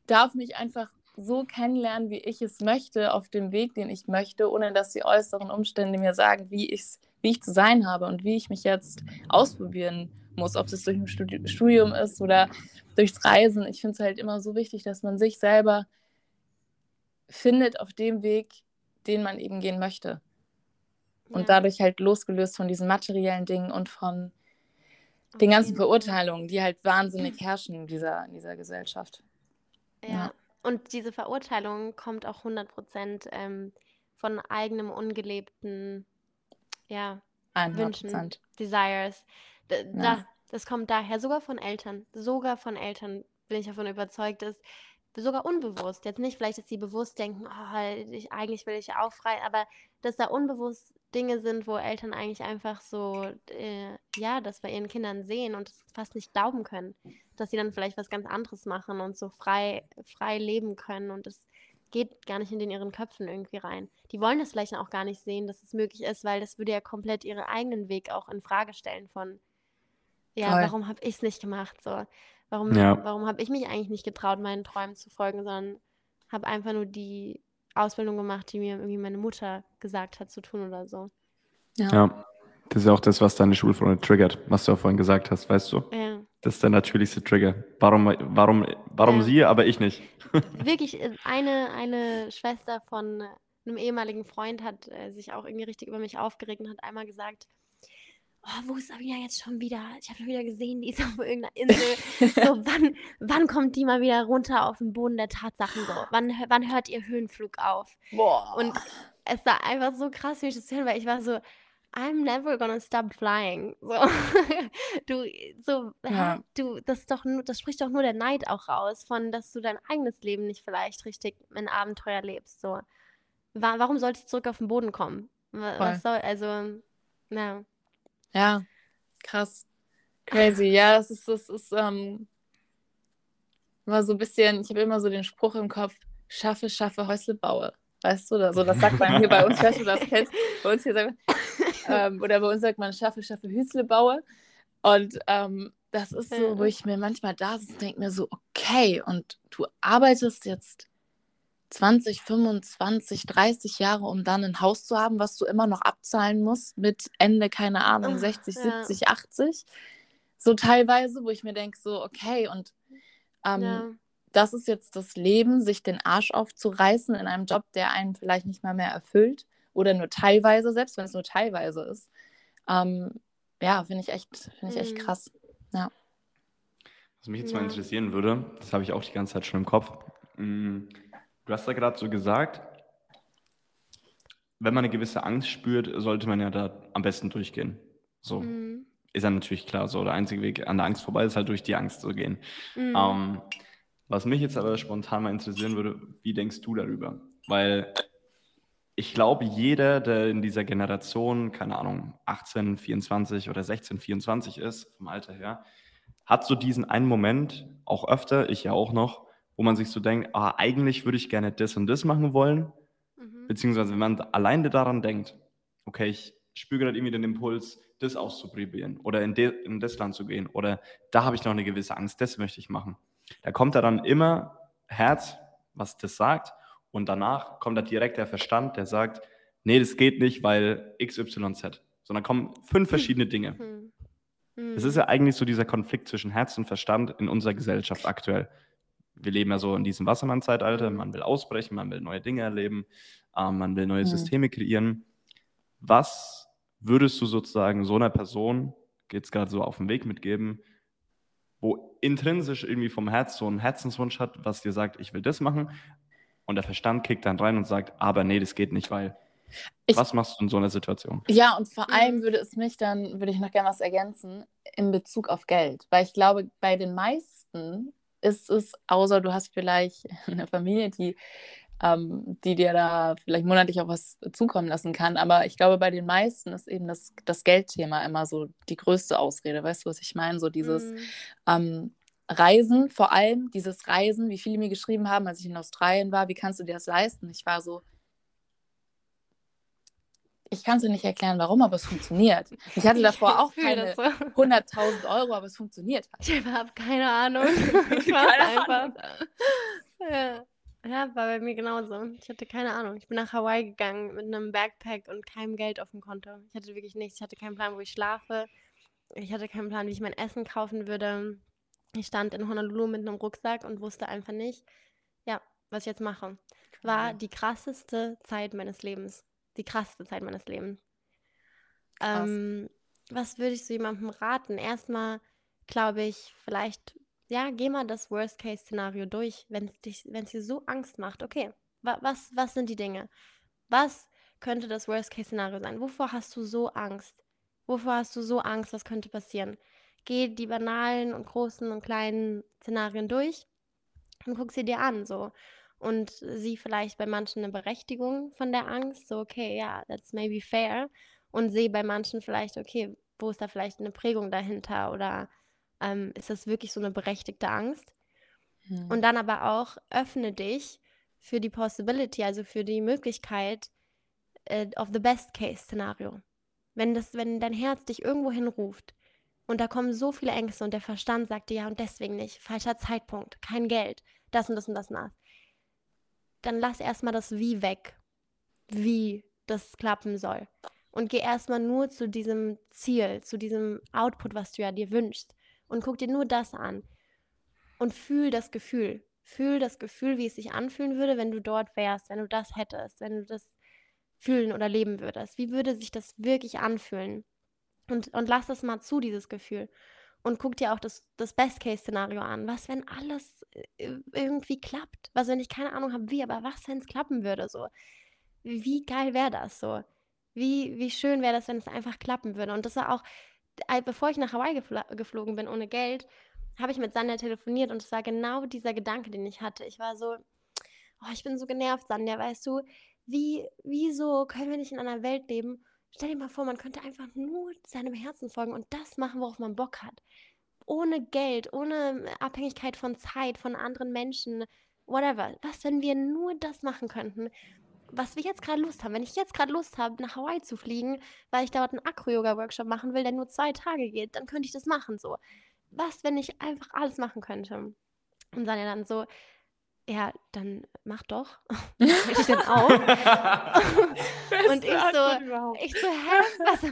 darf mich einfach so kennenlernen, wie ich es möchte, auf dem Weg, den ich möchte, ohne dass die äußeren Umstände mir sagen, wie, ich's, wie ich zu sein habe und wie ich mich jetzt ausprobieren muss, ob es durch ein Studium ist oder durchs Reisen. Ich finde es halt immer so wichtig, dass man sich selber findet auf dem Weg, den man eben gehen möchte. Und ja. dadurch halt losgelöst von diesen materiellen Dingen und von den ganzen Verurteilungen, die halt wahnsinnig herrschen in dieser, in dieser Gesellschaft. Ja. ja. Und diese Verurteilung kommt auch 100 Prozent ähm, von eigenem ungelebten ja, 100%. Wünschen, Desires. Da, ja. da, das kommt daher, sogar von Eltern. Sogar von Eltern bin ich davon überzeugt, dass sogar unbewusst, jetzt nicht vielleicht, dass sie bewusst denken, oh, ich, eigentlich will ich ja auch frei, aber dass da unbewusst Dinge sind, wo Eltern eigentlich einfach so, äh, ja, das bei ihren Kindern sehen und es fast nicht glauben können, dass sie dann vielleicht was ganz anderes machen und so frei, frei leben können und es geht gar nicht in den ihren Köpfen irgendwie rein. Die wollen das vielleicht auch gar nicht sehen, dass es möglich ist, weil das würde ja komplett ihren eigenen Weg auch in Frage stellen von, ja, Toll. warum habe ich es nicht gemacht so? Warum, ja. warum habe ich mich eigentlich nicht getraut, meinen Träumen zu folgen, sondern habe einfach nur die Ausbildung gemacht, die mir irgendwie meine Mutter gesagt hat zu tun oder so. Ja. ja. Das ist ja auch das, was deine Schulfreunde triggert, was du ja vorhin gesagt hast, weißt du? Ja. Das ist der natürlichste Trigger. Warum, warum, warum ja. sie, aber ich nicht? Wirklich, äh, eine, eine Schwester von einem ehemaligen Freund hat äh, sich auch irgendwie richtig über mich aufgeregt und hat einmal gesagt, oh, wo ist Sabina jetzt schon wieder? Ich habe schon wieder gesehen, die ist auf irgendeiner Insel. so, wann, wann kommt die mal wieder runter auf den Boden der Tatsachen? So, wann, wann hört ihr Höhenflug auf? Boah. Und es war einfach so krass, wie ich das hören, weil ich war so, I'm never gonna stop flying. So, du, so, ja. du, das doch nur, das spricht doch nur der Neid auch raus, von, dass du dein eigenes Leben nicht vielleicht richtig in Abenteuer lebst. So, warum sollte ich zurück auf den Boden kommen? Was soll, also, na. Ja, krass. Crazy. Ja, es ist, es ist ähm, immer so ein bisschen, ich habe immer so den Spruch im Kopf, schaffe, schaffe, Häusle baue. Weißt du, oder so, das sagt man hier bei uns, weißt du, das kennst. Bei uns hier sagt man, ähm, oder bei uns sagt man, schaffe, schaffe, Hüsle baue. Und ähm, das ist so, wo ich mir manchmal da sitze und denke mir so, okay, und du arbeitest jetzt 20, 25, 30 Jahre, um dann ein Haus zu haben, was du immer noch abzahlen musst mit Ende, keine Ahnung, 60, ja. 70, 80. So teilweise, wo ich mir denke, so, okay, und ähm, ja. das ist jetzt das Leben, sich den Arsch aufzureißen in einem Job, der einen vielleicht nicht mal mehr erfüllt oder nur teilweise, selbst wenn es nur teilweise ist. Ähm, ja, finde ich echt, finde ich echt mhm. krass. Ja. Was mich jetzt ja. mal interessieren würde, das habe ich auch die ganze Zeit schon im Kopf. Mm, du hast ja gerade so gesagt, wenn man eine gewisse Angst spürt, sollte man ja da am besten durchgehen. So. Mhm. Ist ja natürlich klar, so der einzige Weg an der Angst vorbei ist halt durch die Angst zu gehen. Mhm. Ähm, was mich jetzt aber spontan mal interessieren würde, wie denkst du darüber? Weil ich glaube, jeder, der in dieser Generation, keine Ahnung, 18, 24 oder 16, 24 ist, vom Alter her, hat so diesen einen Moment, auch öfter, ich ja auch noch, wo man sich so denkt, ah, eigentlich würde ich gerne das und das machen wollen. Mhm. Beziehungsweise, wenn man alleine daran denkt, okay, ich spüre gerade irgendwie den Impuls, das auszuprobieren oder in, in das Land zu gehen oder da habe ich noch eine gewisse Angst, das möchte ich machen. Da kommt da dann immer Herz, was das sagt und danach kommt da direkt der Verstand, der sagt, nee, das geht nicht, weil XYZ. Sondern kommen fünf verschiedene Dinge. Hm. Hm. Es ist ja eigentlich so dieser Konflikt zwischen Herz und Verstand in unserer Gesellschaft aktuell. Wir leben ja so in diesem Wassermann-Zeitalter. Man will ausbrechen, man will neue Dinge erleben, ähm, man will neue Systeme kreieren. Was würdest du sozusagen so einer Person, geht es gerade so auf den Weg mitgeben, wo intrinsisch irgendwie vom Herz so einen Herzenswunsch hat, was dir sagt, ich will das machen, und der Verstand kickt dann rein und sagt, aber nee, das geht nicht, weil. Ich, was machst du in so einer Situation? Ja, und vor allem würde es mich dann, würde ich noch gerne was ergänzen, in Bezug auf Geld. Weil ich glaube, bei den meisten ist es, außer du hast vielleicht eine Familie, die, ähm, die dir da vielleicht monatlich auch was zukommen lassen kann. Aber ich glaube, bei den meisten ist eben das, das Geldthema immer so die größte Ausrede. Weißt du, was ich meine? So dieses, mhm. ähm, Reisen, vor allem dieses Reisen, wie viele mir geschrieben haben, als ich in Australien war, wie kannst du dir das leisten? Ich war so, ich kann es dir nicht erklären, warum, aber es funktioniert. Ich hatte davor auch keine so. 100.000 Euro, aber es funktioniert. Halt. Ich habe keine Ahnung. Ich war einfach. Ja. ja, war bei mir genauso. Ich hatte keine Ahnung. Ich bin nach Hawaii gegangen mit einem Backpack und keinem Geld auf dem Konto. Ich hatte wirklich nichts. Ich hatte keinen Plan, wo ich schlafe. Ich hatte keinen Plan, wie ich mein Essen kaufen würde. Ich stand in Honolulu mit einem Rucksack und wusste einfach nicht, ja, was ich jetzt mache. War die krasseste Zeit meines Lebens. Die krasseste Zeit meines Lebens. Ähm, was würde ich so jemandem raten? Erstmal glaube ich, vielleicht, ja, geh mal das Worst-Case-Szenario durch, wenn es dir so Angst macht. Okay, wa was, was sind die Dinge? Was könnte das Worst-Case-Szenario sein? Wovor hast du so Angst? Wovor hast du so Angst? Was könnte passieren? geh die banalen und großen und kleinen Szenarien durch und guck sie dir an, so. Und sieh vielleicht bei manchen eine Berechtigung von der Angst, so, okay, ja, yeah, that's maybe fair. Und sehe bei manchen vielleicht, okay, wo ist da vielleicht eine Prägung dahinter oder ähm, ist das wirklich so eine berechtigte Angst? Hm. Und dann aber auch öffne dich für die Possibility, also für die Möglichkeit äh, of the best case Szenario. Wenn das, wenn dein Herz dich irgendwo hinruft, und da kommen so viele Ängste und der Verstand sagt dir ja und deswegen nicht, falscher Zeitpunkt, kein Geld, das und das und das nach. Dann lass erstmal das Wie weg, wie das klappen soll. Und geh erstmal nur zu diesem Ziel, zu diesem Output, was du ja dir wünschst. Und guck dir nur das an. Und fühl das Gefühl. Fühl das Gefühl, wie es sich anfühlen würde, wenn du dort wärst, wenn du das hättest, wenn du das fühlen oder leben würdest. Wie würde sich das wirklich anfühlen? Und, und lass das mal zu, dieses Gefühl. Und guck dir auch das, das Best-Case-Szenario an. Was, wenn alles äh, irgendwie klappt? Was, wenn ich keine Ahnung habe, wie, aber was, wenn es klappen würde? So, wie geil wäre das so? Wie, wie schön wäre das, wenn es einfach klappen würde? Und das war auch, bevor ich nach Hawaii gefl geflogen bin ohne Geld, habe ich mit Sandra telefoniert und es war genau dieser Gedanke, den ich hatte. Ich war so, oh, ich bin so genervt, Sandra, weißt du, wie, wieso können wir nicht in einer Welt leben? Stell dir mal vor, man könnte einfach nur seinem Herzen folgen und das machen, worauf man Bock hat. Ohne Geld, ohne Abhängigkeit von Zeit, von anderen Menschen, whatever. Was, wenn wir nur das machen könnten, was wir jetzt gerade Lust haben? Wenn ich jetzt gerade Lust habe, nach Hawaii zu fliegen, weil ich dort einen Akro-Yoga-Workshop machen will, der nur zwei Tage geht, dann könnte ich das machen so. Was, wenn ich einfach alles machen könnte? Und dann ja dann so, ja, dann mach doch. Hätte ich dann auch. und ich so, ich so, hä, was,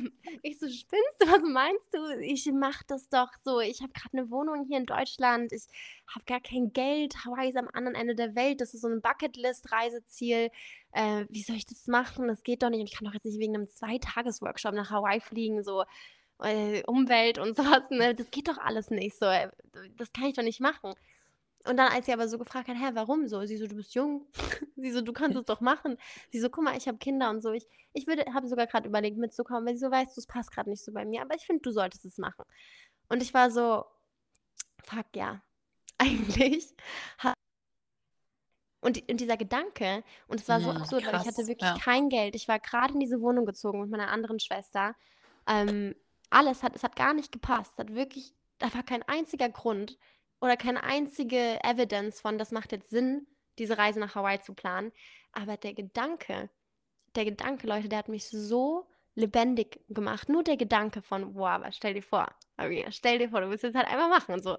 ich so, spinnst du, was meinst du? Ich mach das doch so. Ich habe gerade eine Wohnung hier in Deutschland. Ich habe gar kein Geld. Hawaii ist am anderen Ende der Welt. Das ist so ein Bucketlist-Reiseziel. Äh, wie soll ich das machen? Das geht doch nicht. Und ich kann doch jetzt nicht wegen einem Zweitages-Workshop nach Hawaii fliegen, so. Äh, Umwelt und sowas, ne? Das geht doch alles nicht so. Das kann ich doch nicht machen. Und dann, als sie aber so gefragt hat, hä, warum so? Sie so, du bist jung. sie so, du kannst es doch machen. Sie so, guck mal, ich habe Kinder und so. Ich, ich würde, habe sogar gerade überlegt, mitzukommen, weil sie so weißt, du, es passt gerade nicht so bei mir, aber ich finde, du solltest es machen. Und ich war so, fuck ja, eigentlich. Und, und dieser Gedanke, und es war so absurd, krass, weil ich hatte wirklich ja. kein Geld. Ich war gerade in diese Wohnung gezogen mit meiner anderen Schwester. Ähm, alles hat, es hat gar nicht gepasst. Hat wirklich, da war kein einziger Grund, oder keine einzige Evidence von, das macht jetzt Sinn, diese Reise nach Hawaii zu planen. Aber der Gedanke, der Gedanke, Leute, der hat mich so lebendig gemacht. Nur der Gedanke von, wow, aber stell dir vor, stell dir vor, du willst jetzt halt einfach machen und so.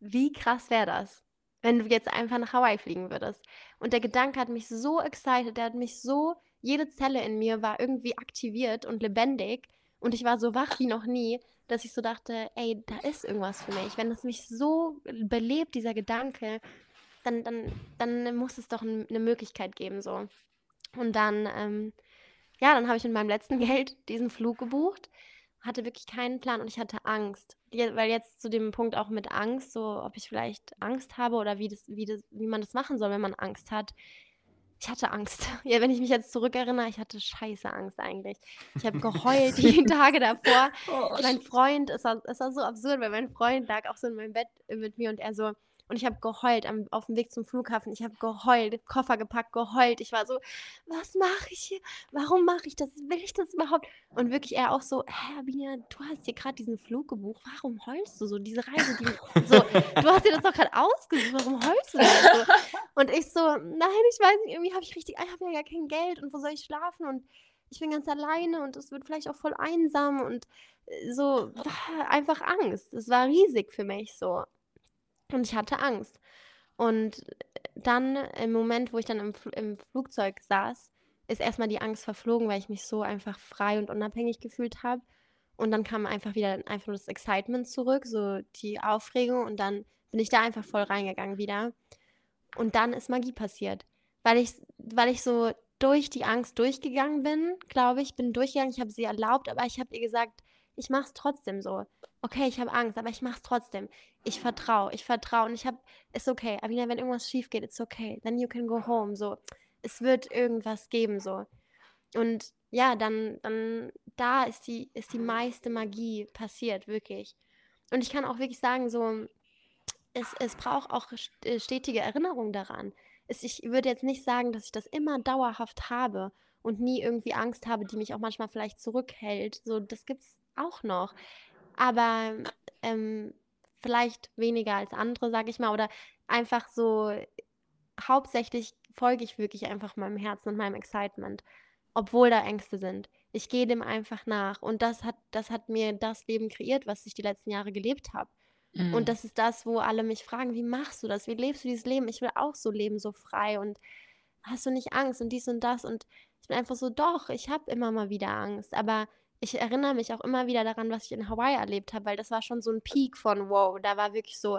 Wie krass wäre das, wenn du jetzt einfach nach Hawaii fliegen würdest? Und der Gedanke hat mich so excited, der hat mich so, jede Zelle in mir war irgendwie aktiviert und lebendig und ich war so wach wie noch nie dass ich so dachte, ey, da ist irgendwas für mich. Wenn es mich so belebt, dieser Gedanke, dann, dann, dann muss es doch eine Möglichkeit geben, so. Und dann, ähm, ja, dann habe ich mit meinem letzten Geld diesen Flug gebucht, hatte wirklich keinen Plan und ich hatte Angst. Weil jetzt zu dem Punkt auch mit Angst, so ob ich vielleicht Angst habe oder wie, das, wie, das, wie man das machen soll, wenn man Angst hat. Ich hatte Angst. Ja, wenn ich mich jetzt zurückerinnere, ich hatte scheiße Angst eigentlich. Ich habe geheult die Tage davor. Oh, mein Freund, es war, es war so absurd, weil mein Freund lag auch so in meinem Bett mit mir und er so, und ich habe geheult am, auf dem Weg zum Flughafen. Ich habe geheult, Koffer gepackt, geheult. Ich war so, was mache ich hier? Warum mache ich das? Will ich das überhaupt? Und wirklich er auch so, hä, Binia, du hast hier gerade diesen Flug gebucht. Warum heulst du so? Diese Reise, die, so, du hast dir das doch gerade ausgesucht. Warum heulst du denn so? Und ich so, nein, ich weiß nicht, irgendwie habe ich richtig, ich habe ja gar kein Geld und wo soll ich schlafen? Und ich bin ganz alleine und es wird vielleicht auch voll einsam und so einfach Angst. Es war riesig für mich so. Und ich hatte Angst. Und dann im Moment, wo ich dann im, im Flugzeug saß, ist erstmal die Angst verflogen, weil ich mich so einfach frei und unabhängig gefühlt habe. Und dann kam einfach wieder einfach nur das Excitement zurück, so die Aufregung. Und dann bin ich da einfach voll reingegangen wieder. Und dann ist Magie passiert. Weil ich, weil ich so durch die Angst durchgegangen bin, glaube ich, bin durchgegangen, ich habe sie erlaubt, aber ich habe ihr gesagt, ich mache es trotzdem so. Okay, ich habe Angst, aber ich mache es trotzdem. Ich vertraue, ich vertraue und ich habe, ist okay. Avina, wenn irgendwas schief geht, it's okay. Then you can go home. So, es wird irgendwas geben so. Und ja, dann, dann da ist die, ist die meiste Magie passiert, wirklich. Und ich kann auch wirklich sagen, so, es, es braucht auch äh, stetige Erinnerung daran. Es, ich würde jetzt nicht sagen, dass ich das immer dauerhaft habe und nie irgendwie Angst habe, die mich auch manchmal vielleicht zurückhält. So, das gibt's auch noch. Aber ähm, vielleicht weniger als andere, sage ich mal. Oder einfach so, hauptsächlich folge ich wirklich einfach meinem Herzen und meinem Excitement, obwohl da Ängste sind. Ich gehe dem einfach nach. Und das hat, das hat mir das Leben kreiert, was ich die letzten Jahre gelebt habe. Mhm. Und das ist das, wo alle mich fragen, wie machst du das? Wie lebst du dieses Leben? Ich will auch so leben, so frei. Und hast du nicht Angst und dies und das? Und ich bin einfach so, doch, ich habe immer mal wieder Angst. Aber ich erinnere mich auch immer wieder daran, was ich in Hawaii erlebt habe, weil das war schon so ein Peak von wow, da war wirklich so,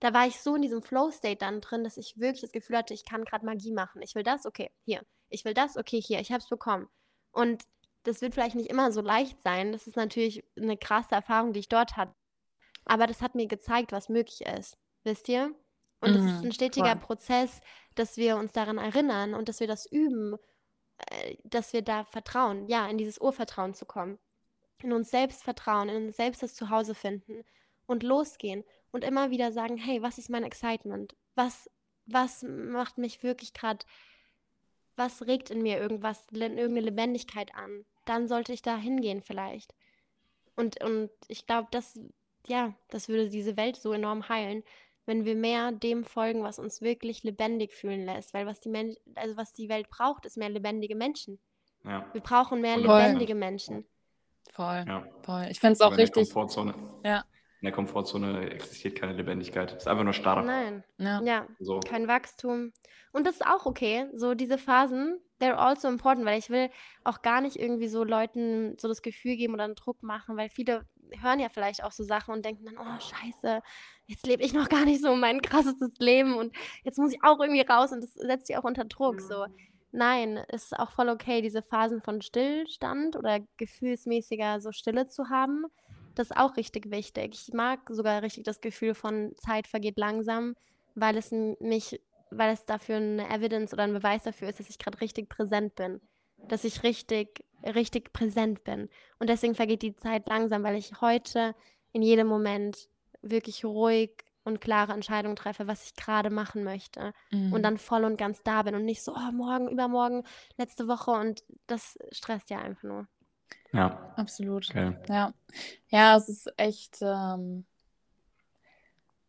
da war ich so in diesem Flow-State dann drin, dass ich wirklich das Gefühl hatte, ich kann gerade Magie machen. Ich will das, okay, hier. Ich will das, okay, hier. Ich habe es bekommen. Und das wird vielleicht nicht immer so leicht sein. Das ist natürlich eine krasse Erfahrung, die ich dort hatte. Aber das hat mir gezeigt, was möglich ist. Wisst ihr? Und es ist mhm, ein stetiger voll. Prozess, dass wir uns daran erinnern und dass wir das üben dass wir da vertrauen, ja, in dieses Urvertrauen zu kommen. In uns selbst vertrauen, in uns selbst das Zuhause finden und losgehen und immer wieder sagen, hey, was ist mein Excitement? Was, was macht mich wirklich gerade was regt in mir irgendwas, irgendeine Lebendigkeit an, dann sollte ich da hingehen vielleicht. Und, und ich glaube, das, ja, das würde diese Welt so enorm heilen, wenn wir mehr dem folgen, was uns wirklich lebendig fühlen lässt. Weil was die Men also was die Welt braucht, ist mehr lebendige Menschen. Ja. Wir brauchen mehr Voll. lebendige Menschen. Voll. Ja. Voll. Ich finde es auch richtig. Komfortzone. Ja. In der Komfortzone existiert keine Lebendigkeit. Es ist einfach nur starr. Nein. Ja. ja. So. Kein Wachstum. Und das ist auch okay. So diese Phasen, they're also important, weil ich will auch gar nicht irgendwie so Leuten so das Gefühl geben oder einen Druck machen, weil viele hören ja vielleicht auch so Sachen und denken dann, oh scheiße, jetzt lebe ich noch gar nicht so mein krassestes Leben und jetzt muss ich auch irgendwie raus und das setzt sie auch unter Druck. So, nein, es ist auch voll okay, diese Phasen von Stillstand oder gefühlsmäßiger so Stille zu haben. Das ist auch richtig wichtig. Ich mag sogar richtig das Gefühl von Zeit vergeht langsam, weil es mich weil es dafür eine Evidence oder ein Beweis dafür ist, dass ich gerade richtig präsent bin. Dass ich richtig, richtig präsent bin. Und deswegen vergeht die Zeit langsam, weil ich heute in jedem Moment wirklich ruhig und klare Entscheidungen treffe, was ich gerade machen möchte. Mhm. Und dann voll und ganz da bin und nicht so, oh, morgen, übermorgen, letzte Woche. Und das stresst ja einfach nur. Ja. Absolut. Okay. Ja. ja, es ist echt ähm,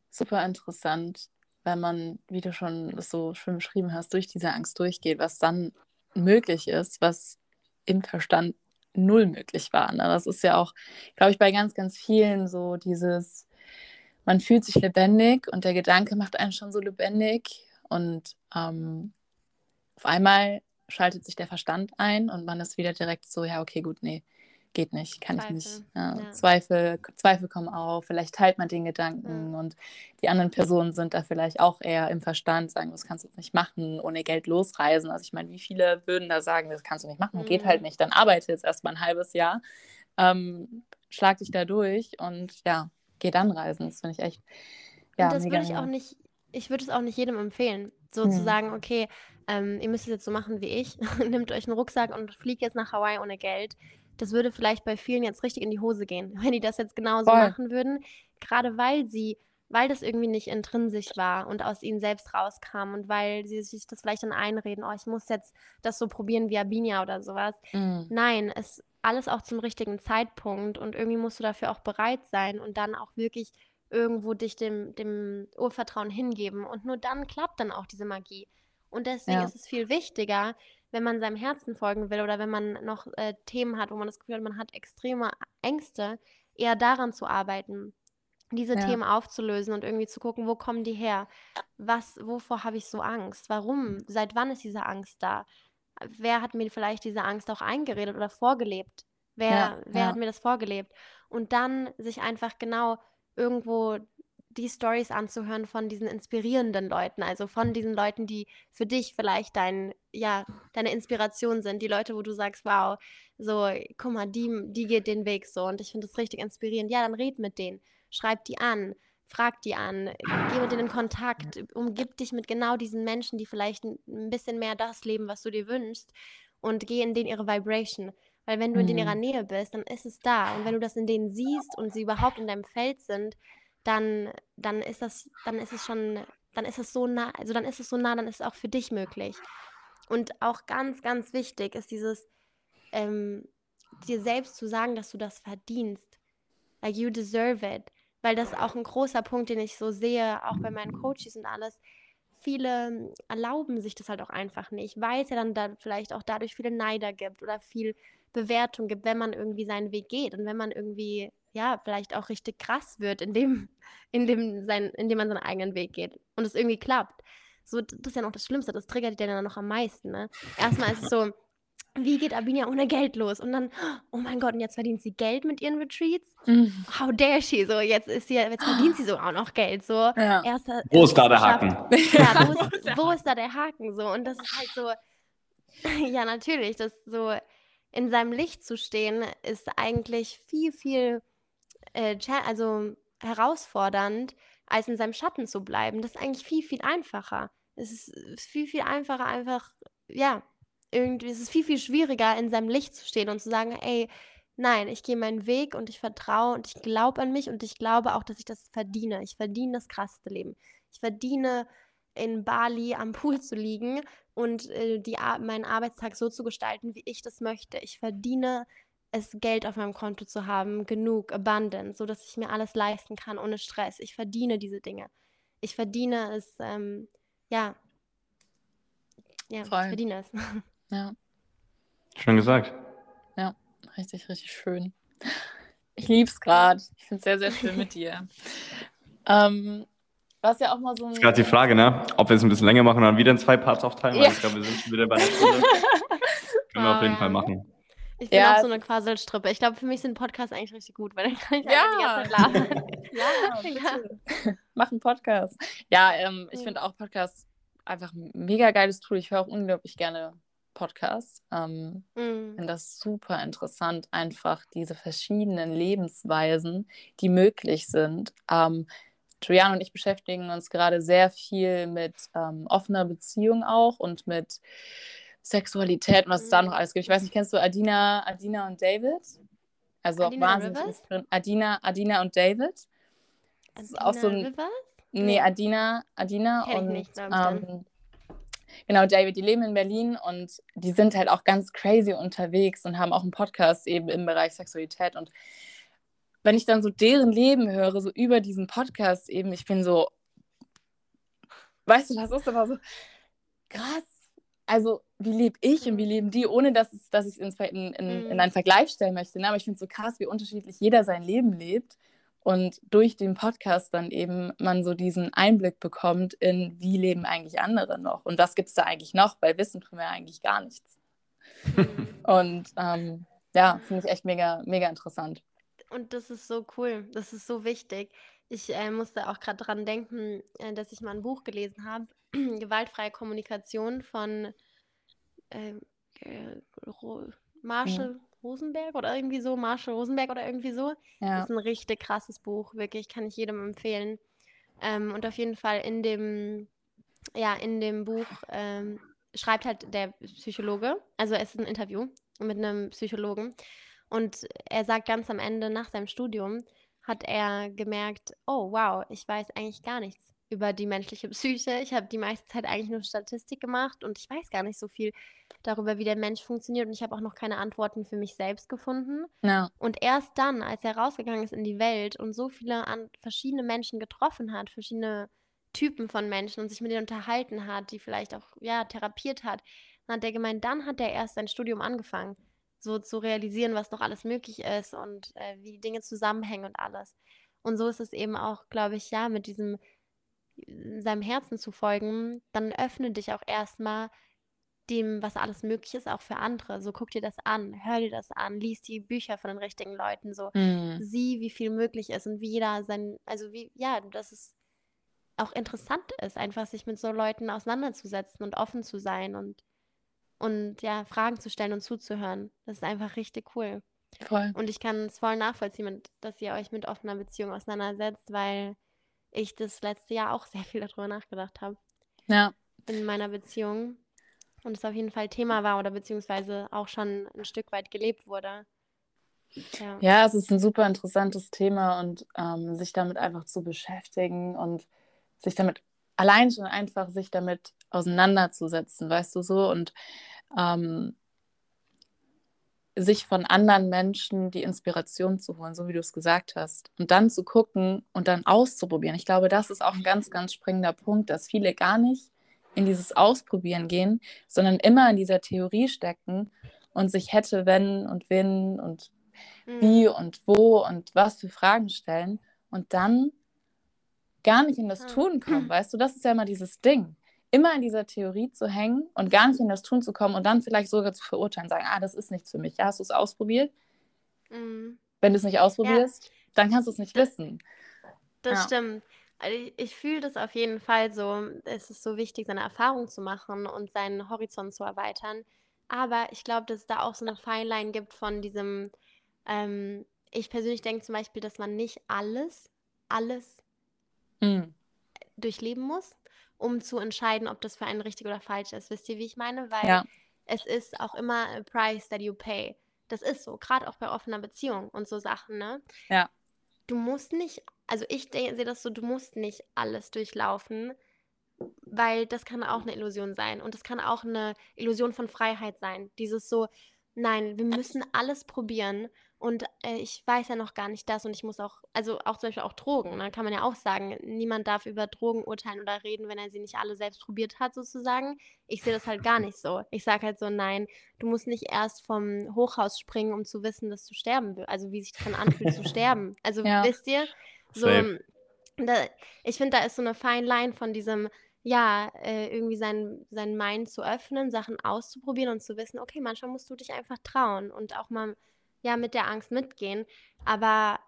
super interessant, wenn man, wie du schon so schön beschrieben hast, durch diese Angst durchgeht, was dann möglich ist, was im Verstand null möglich war. Ne? Das ist ja auch, glaube ich, bei ganz, ganz vielen so dieses, man fühlt sich lebendig und der Gedanke macht einen schon so lebendig und ähm, auf einmal schaltet sich der Verstand ein und man ist wieder direkt so, ja, okay, gut, nee, geht nicht, kann Zweifel. ich nicht. Ja, ja. Zweifel, Zweifel kommen auf, vielleicht teilt man den Gedanken ja. und die anderen Personen sind da vielleicht auch eher im Verstand, sagen, das kannst du nicht machen, ohne Geld losreisen. Also ich meine, wie viele würden da sagen, das kannst du nicht machen, mhm. geht halt nicht, dann arbeite jetzt erstmal ein halbes Jahr, ähm, schlag dich da durch und ja, geh dann reisen. Das finde ich echt. Ja, und das würde ich auch nicht, ich würde es auch nicht jedem empfehlen, so hm. zu sagen, okay, ähm, ihr müsst es jetzt so machen wie ich, nehmt euch einen Rucksack und fliegt jetzt nach Hawaii ohne Geld das würde vielleicht bei vielen jetzt richtig in die Hose gehen, wenn die das jetzt genauso Voll. machen würden. Gerade weil sie, weil das irgendwie nicht intrinsisch war und aus ihnen selbst rauskam und weil sie sich das vielleicht dann einreden, oh, ich muss jetzt das so probieren wie Abinia oder sowas. Mhm. Nein, es alles auch zum richtigen Zeitpunkt und irgendwie musst du dafür auch bereit sein und dann auch wirklich irgendwo dich dem, dem Urvertrauen hingeben und nur dann klappt dann auch diese Magie. Und deswegen ja. ist es viel wichtiger, wenn man seinem Herzen folgen will oder wenn man noch äh, Themen hat, wo man das Gefühl hat, man hat extreme Ängste, eher daran zu arbeiten, diese ja. Themen aufzulösen und irgendwie zu gucken, wo kommen die her? Was, wovor habe ich so Angst? Warum? Seit wann ist diese Angst da? Wer hat mir vielleicht diese Angst auch eingeredet oder vorgelebt? Wer, ja, wer ja. hat mir das vorgelebt? Und dann sich einfach genau irgendwo die Stories anzuhören von diesen inspirierenden Leuten, also von diesen Leuten, die für dich vielleicht dein, ja, deine Inspiration sind, die Leute, wo du sagst, wow, so, guck mal, die, die geht den Weg so und ich finde das richtig inspirierend. Ja, dann red mit denen, schreib die an, frag die an, geh mit denen in Kontakt, umgib dich mit genau diesen Menschen, die vielleicht ein bisschen mehr das leben, was du dir wünschst und geh in denen ihre Vibration. Weil wenn du mhm. in ihrer Nähe bist, dann ist es da. Und wenn du das in denen siehst und sie überhaupt in deinem Feld sind, dann, dann ist das, dann ist es schon, dann ist es so nah, also dann ist es so nah, dann ist es auch für dich möglich. Und auch ganz, ganz wichtig ist dieses, ähm, dir selbst zu sagen, dass du das verdienst. Like you deserve it. Weil das ist auch ein großer Punkt, den ich so sehe, auch bei meinen Coaches und alles. Viele erlauben sich das halt auch einfach nicht, weil es ja dann da vielleicht auch dadurch viele Neider gibt oder viel Bewertung gibt, wenn man irgendwie seinen Weg geht und wenn man irgendwie ja, vielleicht auch richtig krass wird, indem, indem, sein, indem man seinen eigenen Weg geht und es irgendwie klappt. So, das ist ja noch das Schlimmste, das triggert dir dann noch am meisten. Ne? Erstmal ist es so, wie geht Abinia ohne Geld los? Und dann, oh mein Gott, und jetzt verdient sie Geld mit ihren Retreats? Mhm. How dare she? So, jetzt ist sie, jetzt verdient sie so auch noch Geld. So, ja. erster, wo ist da der Haken? Ja, wo ist, wo ist da der Haken? So, und das ist halt so, ja, natürlich, das so in seinem Licht zu stehen, ist eigentlich viel, viel äh, also herausfordernd, als in seinem Schatten zu bleiben. Das ist eigentlich viel, viel einfacher. Es ist viel, viel einfacher, einfach, ja, irgendwie, es ist viel, viel schwieriger, in seinem Licht zu stehen und zu sagen, ey, nein, ich gehe meinen Weg und ich vertraue und ich glaube an mich und ich glaube auch, dass ich das verdiene. Ich verdiene das krasseste Leben. Ich verdiene in Bali am Pool zu liegen und äh, die, meinen Arbeitstag so zu gestalten, wie ich das möchte. Ich verdiene es, Geld auf meinem Konto zu haben, genug, abundant, so dass ich mir alles leisten kann ohne Stress. Ich verdiene diese Dinge. Ich verdiene es, ähm, ja. Ja, Voll. ich verdiene es. Ja. Schön gesagt. Ja, richtig, richtig schön. Ich liebe es gerade. Ich finde es sehr, sehr schön mit dir. ähm, was ja auch mal so ein. Das ist gerade die Frage, ne? Ob wir es ein bisschen länger machen oder dann wieder in zwei Parts aufteilen. Ja. ich glaube, wir sind schon wieder bei der Stunde. Können wir auf jeden Fall machen. Ich bin ja, auch so eine Quasselstrippe. Ich glaube, für mich sind Podcasts eigentlich richtig gut, weil dann kann ich ja. die ganze Zeit labern. ja, bitte. Mach einen Podcast. Ja, ähm, ich finde auch Podcasts einfach ein mega geiles Tool. Ich höre auch unglaublich gerne Podcasts. Ähm, mm. finde das super interessant, einfach diese verschiedenen Lebensweisen, die möglich sind. Ähm, Julian und ich beschäftigen uns gerade sehr viel mit ähm, offener Beziehung auch und mit Sexualität und was es da mhm. noch alles gibt. Ich weiß nicht, kennst du Adina, Adina und David? Also Adina wahnsinnig drin. Adina, Adina und David. Das ist auch so ein. Rivers? Nee, Adina, Adina Kenn und nicht, ähm, genau, David, die leben in Berlin und die sind halt auch ganz crazy unterwegs und haben auch einen Podcast eben im Bereich Sexualität. Und wenn ich dann so deren Leben höre, so über diesen Podcast eben, ich bin so, weißt du, das ist aber so krass. Also, wie lebe ich und wie leben die, ohne dass, es, dass ich es in, in, in, einen Vergleich stellen möchte. Ne? Aber ich finde es so krass, wie unterschiedlich jeder sein Leben lebt. Und durch den Podcast dann eben man so diesen Einblick bekommt in, wie leben eigentlich andere noch und was gibt es da eigentlich noch, weil Wissen tun wir eigentlich gar nichts. und ähm, ja, finde ich echt mega, mega interessant. Und das ist so cool, das ist so wichtig. Ich äh, musste auch gerade daran denken, äh, dass ich mal ein Buch gelesen habe, Gewaltfreie Kommunikation von äh, äh Marshall, mhm. Rosenberg oder irgendwie so, Marshall Rosenberg oder irgendwie so. Ja. Das ist ein richtig krasses Buch, wirklich, kann ich jedem empfehlen. Ähm, und auf jeden Fall in dem, ja, in dem Buch ähm, schreibt halt der Psychologe, also es ist ein Interview mit einem Psychologen und er sagt ganz am Ende nach seinem Studium, hat er gemerkt, oh wow, ich weiß eigentlich gar nichts über die menschliche Psyche. Ich habe die meiste Zeit eigentlich nur Statistik gemacht und ich weiß gar nicht so viel darüber, wie der Mensch funktioniert und ich habe auch noch keine Antworten für mich selbst gefunden. Ja. Und erst dann, als er rausgegangen ist in die Welt und so viele an verschiedene Menschen getroffen hat, verschiedene Typen von Menschen und sich mit denen unterhalten hat, die vielleicht auch ja therapiert hat, dann hat er gemeint, dann hat er erst sein Studium angefangen, so zu realisieren, was noch alles möglich ist und äh, wie die Dinge zusammenhängen und alles. Und so ist es eben auch, glaube ich, ja, mit diesem seinem Herzen zu folgen, dann öffne dich auch erstmal dem, was alles möglich ist, auch für andere. So guck dir das an, hör dir das an, lies die Bücher von den richtigen Leuten, so mhm. sieh, wie viel möglich ist und wie jeder sein, also wie, ja, dass es auch interessant ist, einfach sich mit so Leuten auseinanderzusetzen und offen zu sein und, und ja, Fragen zu stellen und zuzuhören. Das ist einfach richtig cool. Voll. Und ich kann es voll nachvollziehen, dass ihr euch mit offener Beziehung auseinandersetzt, weil ich das letzte Jahr auch sehr viel darüber nachgedacht habe. Ja. In meiner Beziehung. Und es auf jeden Fall Thema war oder beziehungsweise auch schon ein Stück weit gelebt wurde. Ja, ja es ist ein super interessantes Thema und ähm, sich damit einfach zu beschäftigen und sich damit allein schon einfach sich damit auseinanderzusetzen, weißt du so und ähm, sich von anderen Menschen die Inspiration zu holen, so wie du es gesagt hast. Und dann zu gucken und dann auszuprobieren. Ich glaube, das ist auch ein ganz, ganz springender Punkt, dass viele gar nicht in dieses Ausprobieren gehen, sondern immer in dieser Theorie stecken und sich hätte, wenn und wenn und mhm. wie und wo und was für Fragen stellen und dann gar nicht in das Tun kommen. Weißt du, das ist ja immer dieses Ding immer in dieser Theorie zu hängen und gar nicht in das Tun zu kommen und dann vielleicht sogar zu verurteilen, sagen, ah, das ist nichts für mich. Ja, hast du es ausprobiert? Mhm. Wenn du es nicht ausprobierst, ja. dann kannst du es nicht wissen. Das ja. stimmt. Also ich, ich fühle das auf jeden Fall so. Es ist so wichtig, seine Erfahrung zu machen und seinen Horizont zu erweitern. Aber ich glaube, dass es da auch so eine Feinline gibt von diesem, ähm, ich persönlich denke zum Beispiel, dass man nicht alles, alles mhm. durchleben muss um zu entscheiden, ob das für einen richtig oder falsch ist. Wisst ihr, wie ich meine? Weil ja. es ist auch immer a price that you pay. Das ist so, gerade auch bei offener Beziehung und so Sachen, ne? Ja. Du musst nicht, also ich sehe das so, du musst nicht alles durchlaufen, weil das kann auch eine Illusion sein und das kann auch eine Illusion von Freiheit sein. Dieses so, nein, wir müssen alles probieren und äh, ich weiß ja noch gar nicht das und ich muss auch, also auch zum Beispiel auch Drogen, ne, kann man ja auch sagen, niemand darf über Drogen urteilen oder reden, wenn er sie nicht alle selbst probiert hat, sozusagen. Ich sehe das halt gar nicht so. Ich sage halt so, nein, du musst nicht erst vom Hochhaus springen, um zu wissen, dass du sterben willst, also wie sich das dann anfühlt zu sterben. Also ja. wisst ihr, so, da, ich finde, da ist so eine Fine Line von diesem, ja, äh, irgendwie sein, sein Mind zu öffnen, Sachen auszuprobieren und zu wissen, okay, manchmal musst du dich einfach trauen und auch mal ja mit der Angst mitgehen. Aber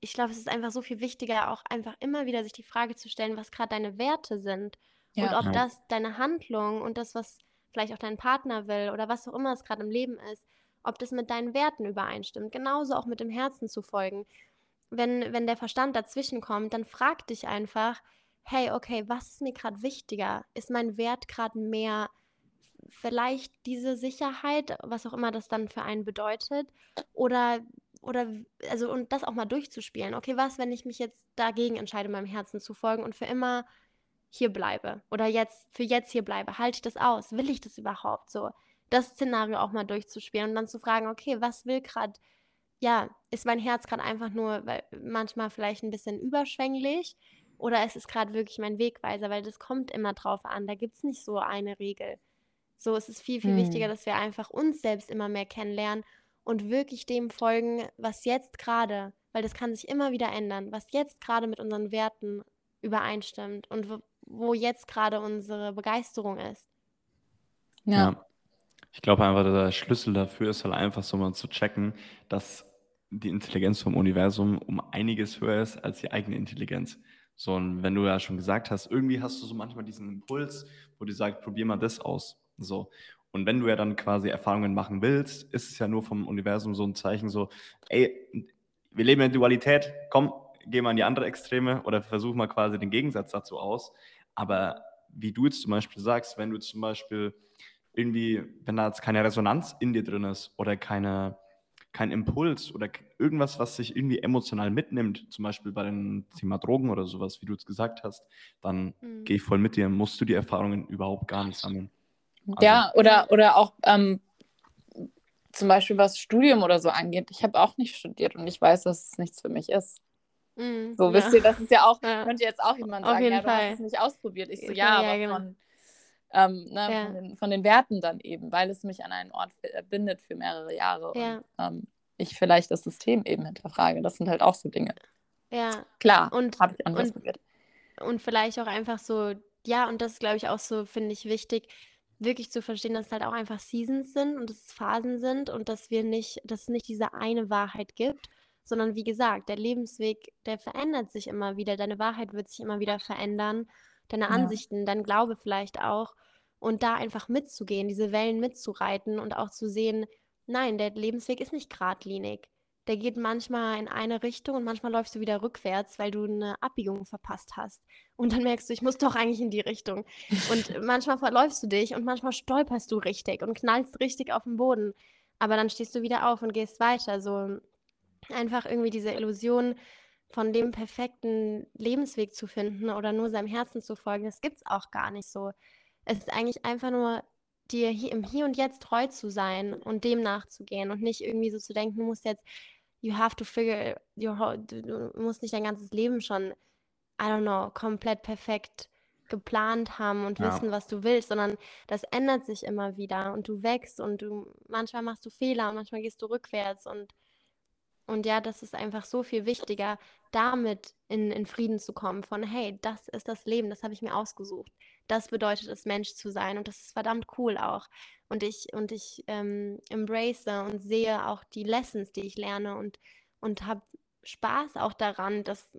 ich glaube, es ist einfach so viel wichtiger, auch einfach immer wieder sich die Frage zu stellen, was gerade deine Werte sind. Ja. Und ob das deine Handlung und das, was vielleicht auch dein Partner will oder was auch immer es gerade im Leben ist, ob das mit deinen Werten übereinstimmt. Genauso auch mit dem Herzen zu folgen. Wenn, wenn der Verstand dazwischen kommt, dann frag dich einfach, hey, okay, was ist mir gerade wichtiger? Ist mein Wert gerade mehr vielleicht diese Sicherheit, was auch immer das dann für einen bedeutet, oder oder also und das auch mal durchzuspielen. Okay, was, wenn ich mich jetzt dagegen entscheide, meinem Herzen zu folgen und für immer hier bleibe oder jetzt für jetzt hier bleibe, halte ich das aus? Will ich das überhaupt so? Das Szenario auch mal durchzuspielen und dann zu fragen, okay, was will gerade ja, ist mein Herz gerade einfach nur weil manchmal vielleicht ein bisschen überschwänglich oder ist es gerade wirklich mein Wegweiser, weil das kommt immer drauf an. Da gibt es nicht so eine Regel. So ist es viel, viel hm. wichtiger, dass wir einfach uns selbst immer mehr kennenlernen und wirklich dem folgen, was jetzt gerade, weil das kann sich immer wieder ändern, was jetzt gerade mit unseren Werten übereinstimmt und wo, wo jetzt gerade unsere Begeisterung ist. Ja. ja. Ich glaube einfach, der Schlüssel dafür ist halt einfach so mal zu checken, dass die Intelligenz vom Universum um einiges höher ist als die eigene Intelligenz. So, und wenn du ja schon gesagt hast, irgendwie hast du so manchmal diesen Impuls, wo du sagst, probier mal das aus. So. Und wenn du ja dann quasi Erfahrungen machen willst, ist es ja nur vom Universum so ein Zeichen so, ey, wir leben in Dualität, komm, geh mal in die andere Extreme oder versuch mal quasi den Gegensatz dazu aus. Aber wie du jetzt zum Beispiel sagst, wenn du zum Beispiel irgendwie, wenn da jetzt keine Resonanz in dir drin ist oder keine, kein Impuls oder irgendwas, was sich irgendwie emotional mitnimmt, zum Beispiel bei dem Thema Drogen oder sowas, wie du es gesagt hast, dann mhm. gehe ich voll mit dir, musst du die Erfahrungen überhaupt gar nicht sammeln. Also, ja, oder, oder auch ähm, zum Beispiel was Studium oder so angeht. Ich habe auch nicht studiert und ich weiß, dass es nichts für mich ist. Mm, so, ja. wisst ihr, das ist ja auch, ja. könnte jetzt auch jemand Auf sagen, ja, du Fall. hast es nicht ausprobiert. Ich so, ja, ja aber genau. von, ähm, ne, von, den, von, den, Werten dann eben, weil es mich an einen Ort bindet für mehrere Jahre. Und ähm, ich vielleicht das System eben hinterfrage. Das sind halt auch so Dinge. Ja. Klar, und habe ich anders und, und vielleicht auch einfach so, ja, und das glaube ich auch so, finde ich wichtig, wirklich zu verstehen, dass es halt auch einfach Seasons sind und dass es Phasen sind und dass wir nicht, dass es nicht diese eine Wahrheit gibt, sondern wie gesagt, der Lebensweg, der verändert sich immer wieder, deine Wahrheit wird sich immer wieder verändern, deine ja. Ansichten, dein Glaube vielleicht auch und da einfach mitzugehen, diese Wellen mitzureiten und auch zu sehen, nein, der Lebensweg ist nicht geradlinig der geht manchmal in eine Richtung und manchmal läufst du wieder rückwärts, weil du eine Abbiegung verpasst hast. Und dann merkst du, ich muss doch eigentlich in die Richtung. Und manchmal verläufst du dich und manchmal stolperst du richtig und knallst richtig auf den Boden. Aber dann stehst du wieder auf und gehst weiter. So einfach irgendwie diese Illusion von dem perfekten Lebensweg zu finden oder nur seinem Herzen zu folgen, das gibt es auch gar nicht so. Es ist eigentlich einfach nur dir hier, im Hier und Jetzt treu zu sein und dem nachzugehen und nicht irgendwie so zu denken, du musst jetzt you have to figure your du, du musst nicht dein ganzes Leben schon, I don't know, komplett perfekt geplant haben und ja. wissen, was du willst, sondern das ändert sich immer wieder und du wächst und du manchmal machst du Fehler und manchmal gehst du rückwärts und und ja, das ist einfach so viel wichtiger, damit in, in Frieden zu kommen, von hey, das ist das Leben, das habe ich mir ausgesucht. Das bedeutet es, Mensch zu sein und das ist verdammt cool auch. Und ich, und ich ähm, embrace und sehe auch die Lessons, die ich lerne und, und habe Spaß auch daran, das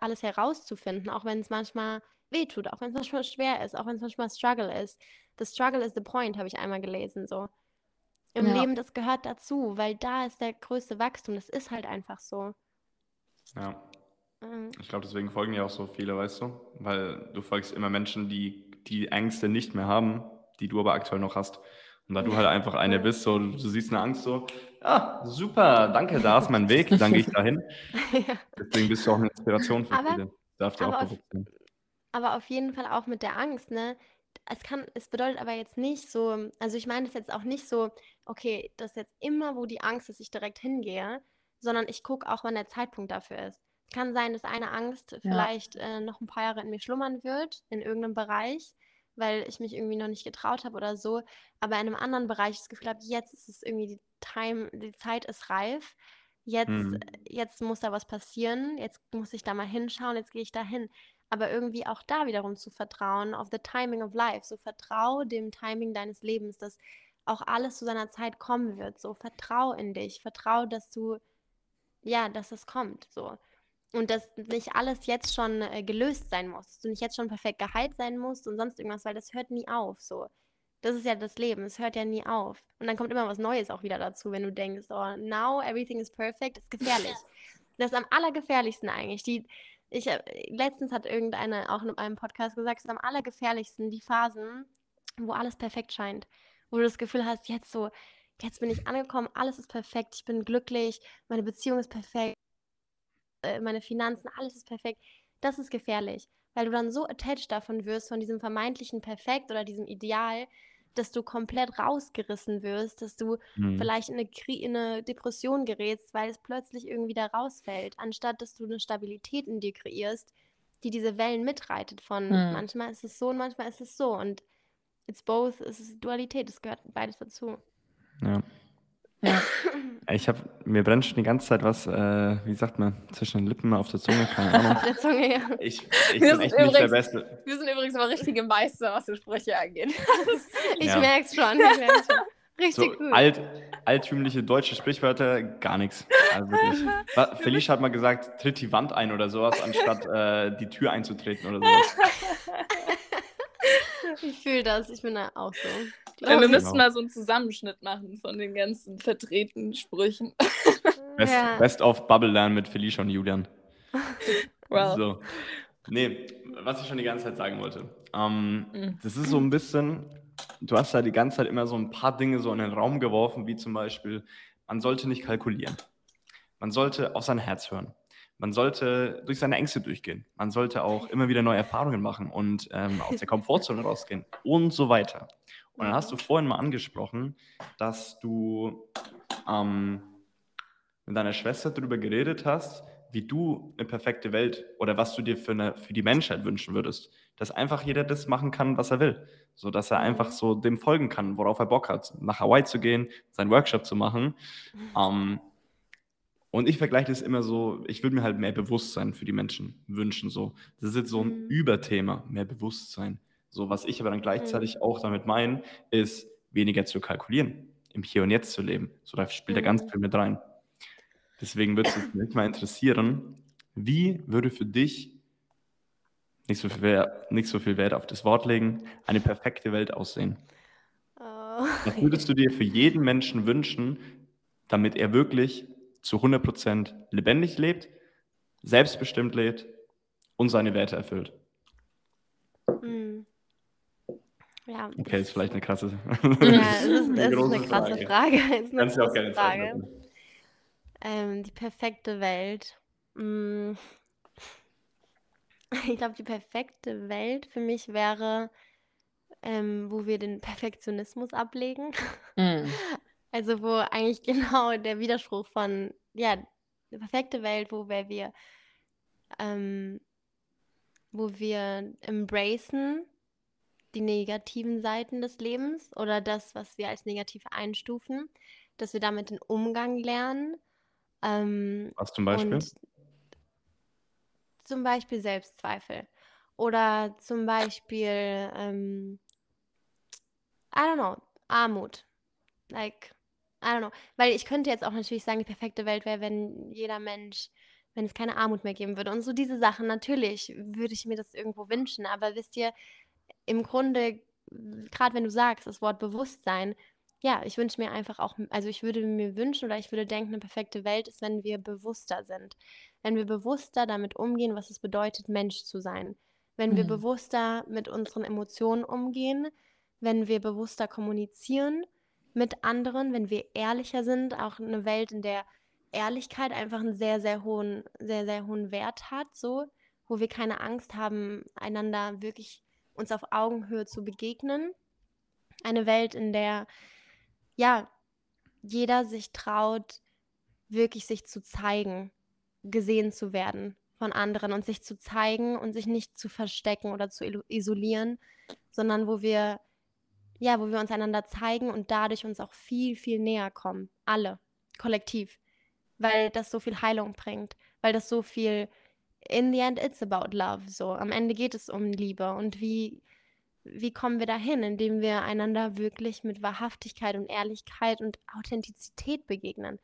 alles herauszufinden, auch wenn es manchmal wehtut, auch wenn es manchmal schwer ist, auch wenn es manchmal Struggle ist. The struggle is the point, habe ich einmal gelesen, so im ja. Leben, das gehört dazu, weil da ist der größte Wachstum. Das ist halt einfach so. Ja. Mhm. Ich glaube, deswegen folgen ja auch so viele, weißt du? Weil du folgst immer Menschen, die die Ängste nicht mehr haben, die du aber aktuell noch hast. Und da du halt einfach eine bist, so, du, du siehst eine Angst so, ja, super, danke, da ist mein Weg, dann gehe ich dahin. ja. Deswegen bist du auch eine Inspiration für aber, viele. Darf dir auch auf, aber auf jeden Fall auch mit der Angst, ne? Es kann, es bedeutet aber jetzt nicht so, also ich meine es jetzt auch nicht so, okay, dass jetzt immer, wo die Angst ist, ich direkt hingehe, sondern ich gucke auch, wann der Zeitpunkt dafür ist. Es kann sein, dass eine Angst ja. vielleicht äh, noch ein paar Jahre in mir schlummern wird, in irgendeinem Bereich, weil ich mich irgendwie noch nicht getraut habe oder so, aber in einem anderen Bereich das Gefühl habe, jetzt ist es irgendwie die Time, die Zeit ist reif, jetzt, mhm. jetzt muss da was passieren, jetzt muss ich da mal hinschauen, jetzt gehe ich da hin. Aber irgendwie auch da wiederum zu vertrauen auf the timing of life. So vertrau dem Timing deines Lebens, dass auch alles zu seiner Zeit kommen wird. So vertrau in dich, vertrau, dass du, ja, dass es kommt. So. Und dass nicht alles jetzt schon äh, gelöst sein muss, dass du nicht jetzt schon perfekt geheilt sein musst und sonst irgendwas, weil das hört nie auf. So. Das ist ja das Leben, es hört ja nie auf. Und dann kommt immer was Neues auch wieder dazu, wenn du denkst, oh, now everything is perfect, das ist gefährlich. Das ist am allergefährlichsten eigentlich. Die, ich, äh, letztens hat irgendeine auch in einem Podcast gesagt, es ist am allergefährlichsten die Phasen, wo alles perfekt scheint. Wo du das Gefühl hast, jetzt so, jetzt bin ich angekommen, alles ist perfekt, ich bin glücklich, meine Beziehung ist perfekt, äh, meine Finanzen, alles ist perfekt. Das ist gefährlich, weil du dann so attached davon wirst, von diesem vermeintlichen Perfekt oder diesem Ideal, dass du komplett rausgerissen wirst, dass du mhm. vielleicht in eine, in eine, Depression gerätst, weil es plötzlich irgendwie da rausfällt, anstatt dass du eine Stabilität in dir kreierst, die diese Wellen mitreitet von mhm. manchmal ist es so und manchmal ist es so und it's both, es ist Dualität, es gehört beides dazu. Ja. Ja. Ich habe, mir brennt schon die ganze Zeit was, äh, wie sagt man, zwischen den Lippen auf der Zunge, keine Ahnung. Auf der Zunge, ja. Ich, ich bin echt übrigens, nicht der Beste. Wir sind übrigens mal richtige Meister, was die Sprüche angeht. ich ja. merke es schon, ich merk's schon. Richtig so gut. Alt, alttümliche deutsche Sprichwörter, gar nichts. Also wirklich. Felicia hat mal gesagt, tritt die Wand ein oder sowas, anstatt äh, die Tür einzutreten oder sowas. Ich fühle das, ich bin da auch so. Ja, wir müssten genau. mal so einen Zusammenschnitt machen von den ganzen vertretenen Sprüchen. Best, ja. Best of Bubble lernen mit Felicia und Julian. Wow. So. Nee, was ich schon die ganze Zeit sagen wollte. Ähm, mhm. Das ist so ein bisschen, du hast da die ganze Zeit immer so ein paar Dinge so in den Raum geworfen, wie zum Beispiel, man sollte nicht kalkulieren. Man sollte auf sein Herz hören. Man sollte durch seine Ängste durchgehen. Man sollte auch immer wieder neue Erfahrungen machen und ähm, aus der Komfortzone rausgehen und so weiter. Und dann hast du vorhin mal angesprochen, dass du ähm, mit deiner Schwester darüber geredet hast, wie du eine perfekte Welt oder was du dir für, eine, für die Menschheit wünschen würdest. Dass einfach jeder das machen kann, was er will. So dass er einfach so dem folgen kann, worauf er Bock hat. Nach Hawaii zu gehen, seinen Workshop zu machen. Ähm, und ich vergleiche das immer so, ich würde mir halt mehr Bewusstsein für die Menschen wünschen. So. Das ist jetzt so ein mhm. Überthema, mehr Bewusstsein. So, was ich aber dann gleichzeitig mhm. auch damit meine, ist weniger zu kalkulieren, im Hier und Jetzt zu leben. So, da spielt mhm. da ganz viel mit rein. Deswegen würde es mich mal interessieren, wie würde für dich, nicht so, viel, nicht so viel Wert auf das Wort legen, eine perfekte Welt aussehen? Oh. Was würdest du dir für jeden Menschen wünschen, damit er wirklich zu 100% lebendig lebt, selbstbestimmt lebt und seine Werte erfüllt? Mhm. Ja, okay, ist vielleicht eine krasse Ja, es ist, eine, ist eine krasse Frage. Frage. Ist eine Kannst du auch gerne Frage. Ähm, die perfekte Welt. Mm. Ich glaube, die perfekte Welt für mich wäre, ähm, wo wir den Perfektionismus ablegen. Mm. Also wo eigentlich genau der Widerspruch von, ja, die perfekte Welt, wo wir, ähm, wo wir embracen, die negativen Seiten des Lebens oder das, was wir als negativ einstufen, dass wir damit den Umgang lernen. Ähm, was zum Beispiel? Zum Beispiel Selbstzweifel oder zum Beispiel, ähm, I don't know, Armut. Like, I don't know. Weil ich könnte jetzt auch natürlich sagen, die perfekte Welt wäre, wenn jeder Mensch, wenn es keine Armut mehr geben würde. Und so diese Sachen, natürlich würde ich mir das irgendwo wünschen. Aber wisst ihr, im Grunde, gerade wenn du sagst, das Wort Bewusstsein, ja, ich wünsche mir einfach auch, also ich würde mir wünschen oder ich würde denken, eine perfekte Welt ist, wenn wir bewusster sind. Wenn wir bewusster damit umgehen, was es bedeutet, Mensch zu sein. Wenn wir mhm. bewusster mit unseren Emotionen umgehen, wenn wir bewusster kommunizieren mit anderen, wenn wir ehrlicher sind, auch eine Welt, in der Ehrlichkeit einfach einen sehr, sehr hohen, sehr, sehr hohen Wert hat, so wo wir keine Angst haben, einander wirklich uns auf Augenhöhe zu begegnen. Eine Welt, in der ja jeder sich traut, wirklich sich zu zeigen, gesehen zu werden von anderen und sich zu zeigen und sich nicht zu verstecken oder zu isolieren, sondern wo wir ja, wo wir uns einander zeigen und dadurch uns auch viel, viel näher kommen. Alle, kollektiv. Weil das so viel Heilung bringt. Weil das so viel, in the end, it's about love. So, am Ende geht es um Liebe. Und wie, wie kommen wir dahin, indem wir einander wirklich mit Wahrhaftigkeit und Ehrlichkeit und Authentizität begegnen?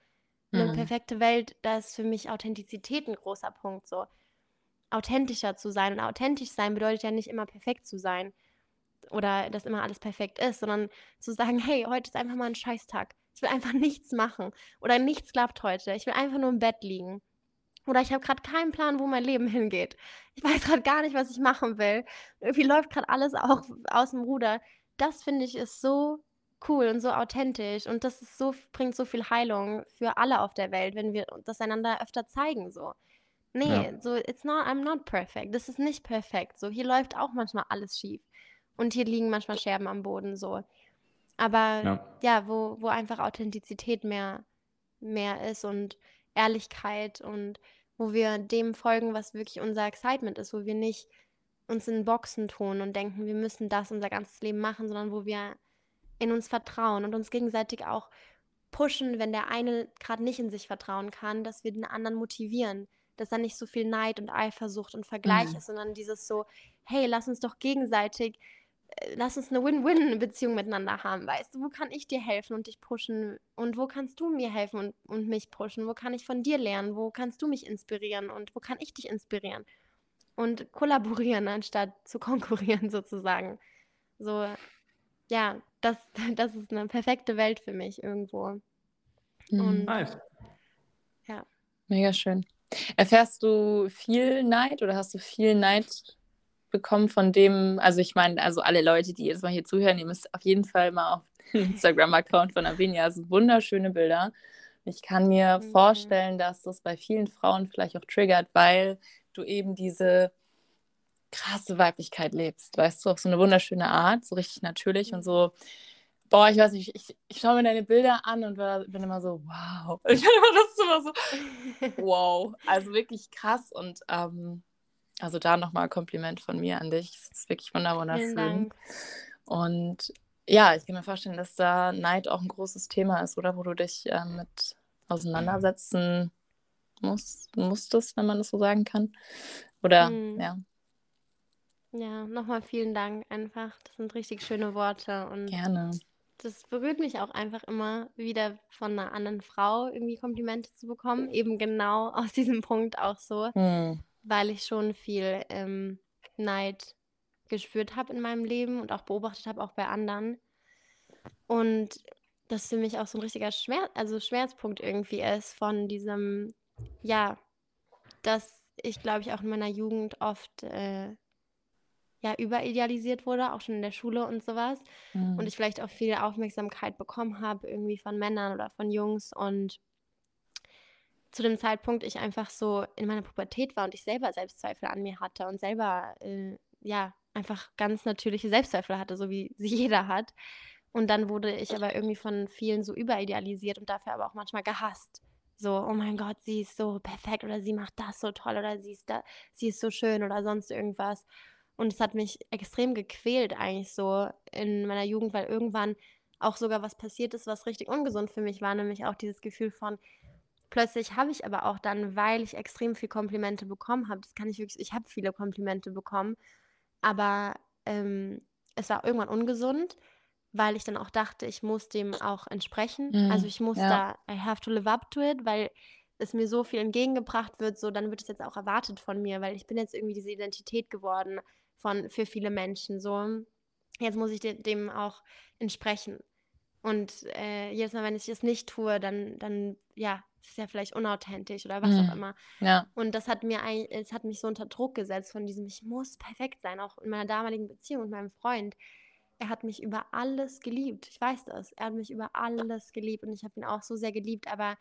Eine mhm. perfekte Welt, da ist für mich Authentizität ein großer Punkt. So authentischer zu sein. Und authentisch sein bedeutet ja nicht immer perfekt zu sein oder dass immer alles perfekt ist, sondern zu sagen, hey, heute ist einfach mal ein Scheißtag. Ich will einfach nichts machen oder nichts klappt heute. Ich will einfach nur im Bett liegen. Oder ich habe gerade keinen Plan, wo mein Leben hingeht. Ich weiß gerade gar nicht, was ich machen will. Irgendwie läuft gerade alles auch aus dem Ruder. Das finde ich ist so cool und so authentisch und das ist so bringt so viel Heilung für alle auf der Welt, wenn wir das einander öfter zeigen so. Nee, ja. so it's not I'm not perfect. Das ist nicht perfekt. So hier läuft auch manchmal alles schief. Und hier liegen manchmal Scherben am Boden so. Aber ja, ja wo, wo einfach Authentizität mehr, mehr ist und Ehrlichkeit und wo wir dem folgen, was wirklich unser Excitement ist, wo wir nicht uns in Boxen tun und denken, wir müssen das unser ganzes Leben machen, sondern wo wir in uns vertrauen und uns gegenseitig auch pushen, wenn der eine gerade nicht in sich vertrauen kann, dass wir den anderen motivieren, dass da nicht so viel Neid und Eifersucht und Vergleich mhm. ist, sondern dieses so, hey, lass uns doch gegenseitig lass uns eine Win-Win-Beziehung miteinander haben. Weißt du, wo kann ich dir helfen und dich pushen? Und wo kannst du mir helfen und, und mich pushen? Wo kann ich von dir lernen? Wo kannst du mich inspirieren? Und wo kann ich dich inspirieren? Und kollaborieren, anstatt zu konkurrieren, sozusagen. So, ja, das, das ist eine perfekte Welt für mich irgendwo. Mhm. Und, nice. Ja. Mega schön. Erfährst du viel Neid oder hast du viel Neid bekommen von dem, also ich meine, also alle Leute, die jetzt mal hier zuhören, ihr müsst auf jeden Fall mal auf den Instagram-Account von Avinia, also wunderschöne Bilder. Ich kann mir mhm. vorstellen, dass das bei vielen Frauen vielleicht auch triggert, weil du eben diese krasse Weiblichkeit lebst, weißt du, auf so eine wunderschöne Art, so richtig natürlich mhm. und so. Boah, ich weiß nicht, ich, ich schaue mir deine Bilder an und bin immer so, wow. Ich bin immer, das immer so, wow. Also wirklich krass und ähm, also da nochmal Kompliment von mir an dich. Es ist wirklich wunderschön. Und ja, ich kann mir vorstellen, dass da Neid auch ein großes Thema ist, oder? Wo du dich äh, mit auseinandersetzen musst, musstest, wenn man das so sagen kann. Oder, hm. ja. Ja, nochmal vielen Dank einfach. Das sind richtig schöne Worte. Und Gerne. Das berührt mich auch einfach immer wieder von einer anderen Frau irgendwie Komplimente zu bekommen. Eben genau aus diesem Punkt auch so. Hm weil ich schon viel ähm, Neid gespürt habe in meinem Leben und auch beobachtet habe, auch bei anderen. Und das für mich auch so ein richtiger Schmerz, also Schmerzpunkt irgendwie ist von diesem, ja, dass ich, glaube ich, auch in meiner Jugend oft äh, ja, überidealisiert wurde, auch schon in der Schule und sowas. Mhm. Und ich vielleicht auch viel Aufmerksamkeit bekommen habe, irgendwie von Männern oder von Jungs und zu dem Zeitpunkt ich einfach so in meiner Pubertät war und ich selber Selbstzweifel an mir hatte und selber, äh, ja, einfach ganz natürliche Selbstzweifel hatte, so wie sie jeder hat. Und dann wurde ich aber irgendwie von vielen so überidealisiert und dafür aber auch manchmal gehasst. So, oh mein Gott, sie ist so perfekt oder sie macht das so toll oder sie ist, da, sie ist so schön oder sonst irgendwas. Und es hat mich extrem gequält eigentlich so in meiner Jugend, weil irgendwann auch sogar was passiert ist, was richtig ungesund für mich war, nämlich auch dieses Gefühl von, Plötzlich habe ich aber auch dann, weil ich extrem viel Komplimente bekommen habe, das kann ich wirklich, ich habe viele Komplimente bekommen, aber ähm, es war irgendwann ungesund, weil ich dann auch dachte, ich muss dem auch entsprechen. Mhm, also ich muss ja. da, I have to live up to it, weil es mir so viel entgegengebracht wird, so dann wird es jetzt auch erwartet von mir, weil ich bin jetzt irgendwie diese Identität geworden von für viele Menschen. So jetzt muss ich de dem auch entsprechen. Und äh, jedes Mal, wenn ich es nicht tue, dann, dann ja, ist ja vielleicht unauthentisch oder was mhm. auch immer. Ja. Und das hat mir es hat mich so unter Druck gesetzt von diesem, ich muss perfekt sein, auch in meiner damaligen Beziehung mit meinem Freund. Er hat mich über alles geliebt. Ich weiß das. Er hat mich über alles geliebt und ich habe ihn auch so sehr geliebt, aber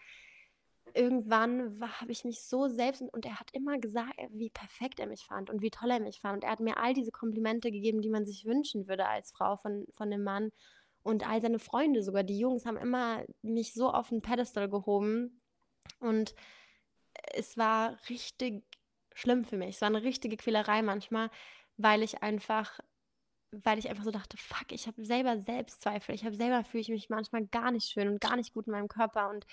irgendwann habe ich mich so selbst und er hat immer gesagt, wie perfekt er mich fand und wie toll er mich fand. Und er hat mir all diese Komplimente gegeben, die man sich wünschen würde als Frau von, von dem Mann. Und all seine Freunde, sogar die Jungs, haben immer mich so auf den Pedestal gehoben. Und es war richtig schlimm für mich. Es war eine richtige Quälerei manchmal, weil ich einfach, weil ich einfach so dachte, fuck, ich habe selber Selbstzweifel. Ich habe selber fühle ich mich manchmal gar nicht schön und gar nicht gut in meinem Körper. Und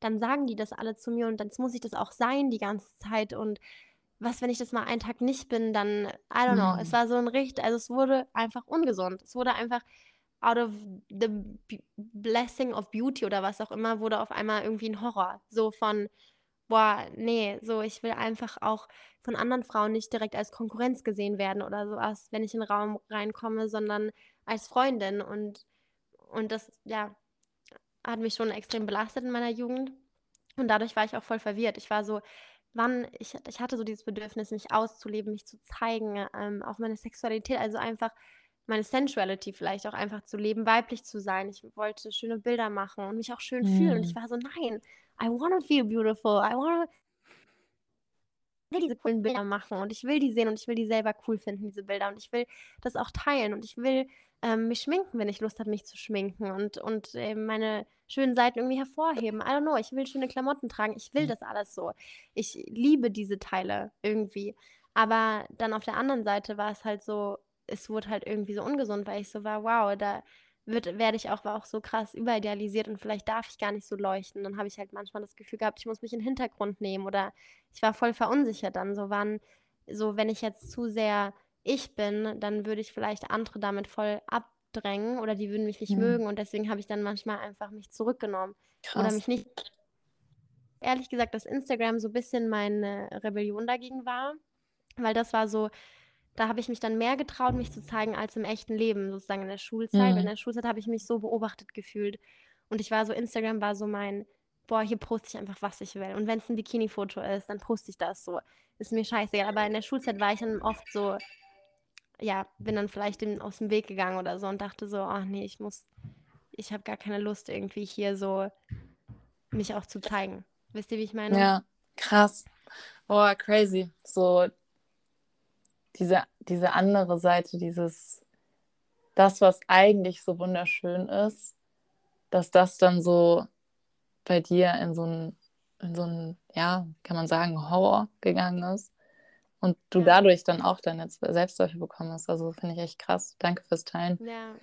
dann sagen die das alle zu mir und dann muss ich das auch sein die ganze Zeit. Und was, wenn ich das mal einen Tag nicht bin, dann, I don't know. Mhm. Es war so ein Richt, also es wurde einfach ungesund. Es wurde einfach out of the blessing of beauty oder was auch immer, wurde auf einmal irgendwie ein Horror. So von, boah, nee, so ich will einfach auch von anderen Frauen nicht direkt als Konkurrenz gesehen werden oder sowas, wenn ich in den Raum reinkomme, sondern als Freundin und und das ja hat mich schon extrem belastet in meiner Jugend und dadurch war ich auch voll verwirrt. Ich war so, wann ich ich hatte so dieses Bedürfnis, mich auszuleben, mich zu zeigen, ähm, auch meine Sexualität, also einfach meine Sensuality vielleicht auch einfach zu leben, weiblich zu sein. Ich wollte schöne Bilder machen und mich auch schön mhm. fühlen und ich war so, nein, I want to feel beautiful. I want to will diese coolen Bilder machen und ich will die sehen und ich will die selber cool finden, diese Bilder. Und ich will das auch teilen und ich will ähm, mich schminken, wenn ich Lust habe, mich zu schminken und, und äh, meine schönen Seiten irgendwie hervorheben. I don't know, ich will schöne Klamotten tragen. Ich will mhm. das alles so. Ich liebe diese Teile irgendwie. Aber dann auf der anderen Seite war es halt so, es wurde halt irgendwie so ungesund, weil ich so war, wow, da wird, werde ich auch, auch so krass überidealisiert und vielleicht darf ich gar nicht so leuchten. Dann habe ich halt manchmal das Gefühl gehabt, ich muss mich in den Hintergrund nehmen oder ich war voll verunsichert dann. So wann, so wenn ich jetzt zu sehr ich bin, dann würde ich vielleicht andere damit voll abdrängen oder die würden mich nicht mhm. mögen und deswegen habe ich dann manchmal einfach mich zurückgenommen krass. oder mich nicht. Ehrlich gesagt, dass Instagram so ein bisschen meine Rebellion dagegen war, weil das war so, da habe ich mich dann mehr getraut, mich zu zeigen als im echten Leben, sozusagen in der Schulzeit. Mhm. In der Schulzeit habe ich mich so beobachtet gefühlt. Und ich war so, Instagram war so mein, boah, hier poste ich einfach, was ich will. Und wenn es ein Bikini-Foto ist, dann poste ich das so. Ist mir scheißegal. Aber in der Schulzeit war ich dann oft so, ja, bin dann vielleicht dem, aus dem Weg gegangen oder so und dachte so, ach nee, ich muss, ich habe gar keine Lust, irgendwie hier so mich auch zu zeigen. Wisst ihr, wie ich meine? Ja, krass. Boah, crazy. So diese, diese andere Seite, dieses, das, was eigentlich so wunderschön ist, dass das dann so bei dir in so ein, in so ein, ja, kann man sagen, Horror gegangen ist. Und du ja. dadurch dann auch deine Selbstzweifel bekommen hast. Also finde ich echt krass. Danke fürs Teilen. Ja.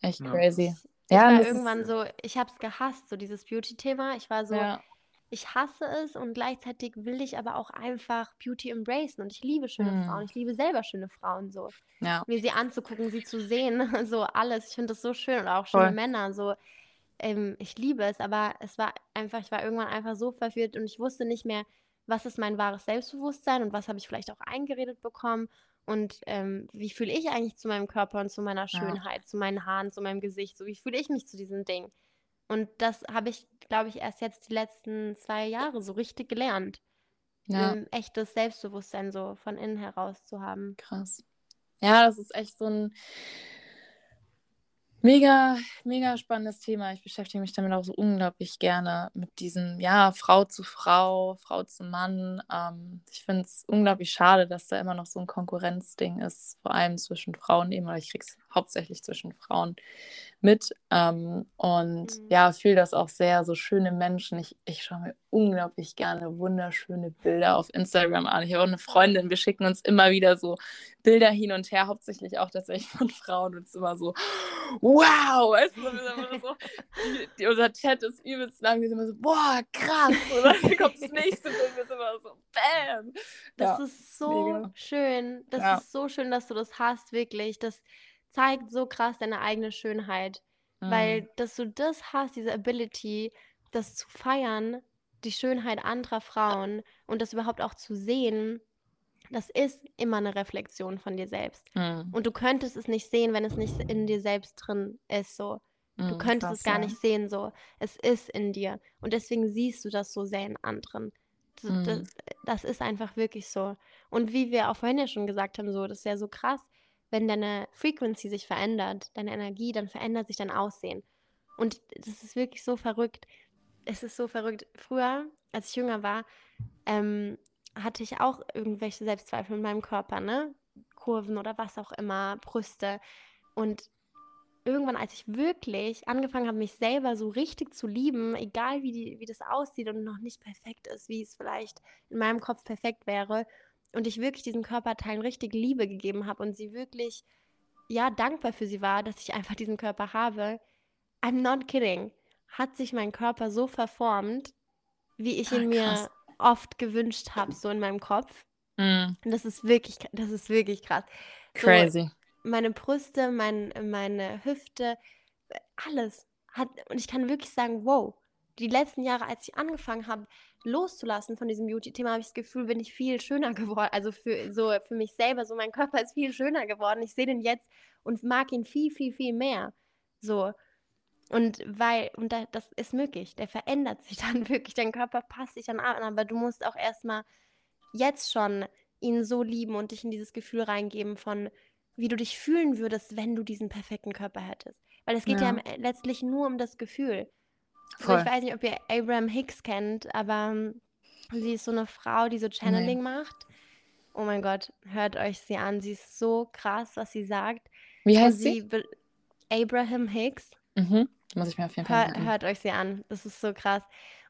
Echt ja. crazy. Ich ja, war irgendwann ist... so, ich habe es gehasst, so dieses Beauty-Thema. Ich war so, ja ich hasse es und gleichzeitig will ich aber auch einfach Beauty embracen und ich liebe schöne mm. Frauen. Ich liebe selber schöne Frauen so. Ja. Mir sie anzugucken, sie zu sehen, so alles. Ich finde das so schön und auch schöne Voll. Männer so. Ähm, ich liebe es, aber es war einfach, ich war irgendwann einfach so verwirrt und ich wusste nicht mehr, was ist mein wahres Selbstbewusstsein und was habe ich vielleicht auch eingeredet bekommen und ähm, wie fühle ich eigentlich zu meinem Körper und zu meiner Schönheit, ja. zu meinen Haaren, zu meinem Gesicht, so wie fühle ich mich zu diesen Dingen. Und das habe ich, glaube ich, erst jetzt die letzten zwei Jahre so richtig gelernt. Ja. Um echtes Selbstbewusstsein so von innen heraus zu haben. Krass. Ja, das ist echt so ein Mega, mega spannendes Thema. Ich beschäftige mich damit auch so unglaublich gerne mit diesem, ja, Frau zu Frau, Frau zu Mann. Ähm, ich finde es unglaublich schade, dass da immer noch so ein Konkurrenzding ist, vor allem zwischen Frauen eben, weil ich kriege es hauptsächlich zwischen Frauen mit. Ähm, und mhm. ja, fühle das auch sehr, so schöne Menschen. Ich, ich schaue mir unglaublich gerne wunderschöne Bilder auf Instagram an. Ich habe auch eine Freundin, wir schicken uns immer wieder so Bilder hin und her, hauptsächlich auch tatsächlich von Frauen. Und es ist immer so, wow! Weißt du, so, die, unser Chat ist übelst lang, wir sind immer so, boah, krass! Und dann kommt das nächste Bild, wir sind immer so, bam! Das ja, ist so mega. schön. Das ja. ist so schön, dass du das hast, wirklich. Das zeigt so krass deine eigene Schönheit. Mhm. Weil, dass du das hast, diese Ability, das zu feiern, die Schönheit anderer Frauen und das überhaupt auch zu sehen, das ist immer eine Reflexion von dir selbst. Mhm. Und du könntest es nicht sehen, wenn es nicht in dir selbst drin ist. So. Du mhm, könntest krass, es gar ja. nicht sehen. So. Es ist in dir. Und deswegen siehst du das so sehr in anderen. Das, mhm. das, das ist einfach wirklich so. Und wie wir auch vorhin ja schon gesagt haben, so, das ist ja so krass, wenn deine Frequency sich verändert, deine Energie, dann verändert sich dein Aussehen. Und das ist wirklich so verrückt. es ist so verrückt. Früher, als ich jünger war, ähm, hatte ich auch irgendwelche Selbstzweifel in meinem Körper, ne? Kurven oder was auch immer, Brüste. Und irgendwann, als ich wirklich angefangen habe, mich selber so richtig zu lieben, egal wie, die, wie das aussieht und noch nicht perfekt ist, wie es vielleicht in meinem Kopf perfekt wäre, und ich wirklich diesen Körperteilen richtig Liebe gegeben habe und sie wirklich, ja, dankbar für sie war, dass ich einfach diesen Körper habe, I'm not kidding, hat sich mein Körper so verformt, wie ich ihn ah, mir oft gewünscht habe, so in meinem Kopf. Mm. Und das ist wirklich, das ist wirklich krass. Crazy. So, meine Brüste, mein, meine Hüfte, alles hat, und ich kann wirklich sagen, wow, die letzten Jahre, als ich angefangen habe, loszulassen von diesem Beauty-Thema, habe ich das Gefühl, bin ich viel schöner geworden. Also für, so für mich selber, so mein Körper ist viel schöner geworden. Ich sehe den jetzt und mag ihn viel, viel, viel mehr. So. Und weil, und da, das ist möglich, der verändert sich dann wirklich, dein Körper passt sich dann an, aber du musst auch erstmal jetzt schon ihn so lieben und dich in dieses Gefühl reingeben von, wie du dich fühlen würdest, wenn du diesen perfekten Körper hättest. Weil es geht ja, ja letztlich nur um das Gefühl. Also ich weiß nicht, ob ihr Abraham Hicks kennt, aber um, sie ist so eine Frau, die so Channeling nee. macht. Oh mein Gott, hört euch sie an. Sie ist so krass, was sie sagt. Wie heißt sie? sie? Abraham Hicks. Mhm. Muss ich mir auf jeden Fall Hör, Hört euch sie an. Das ist so krass.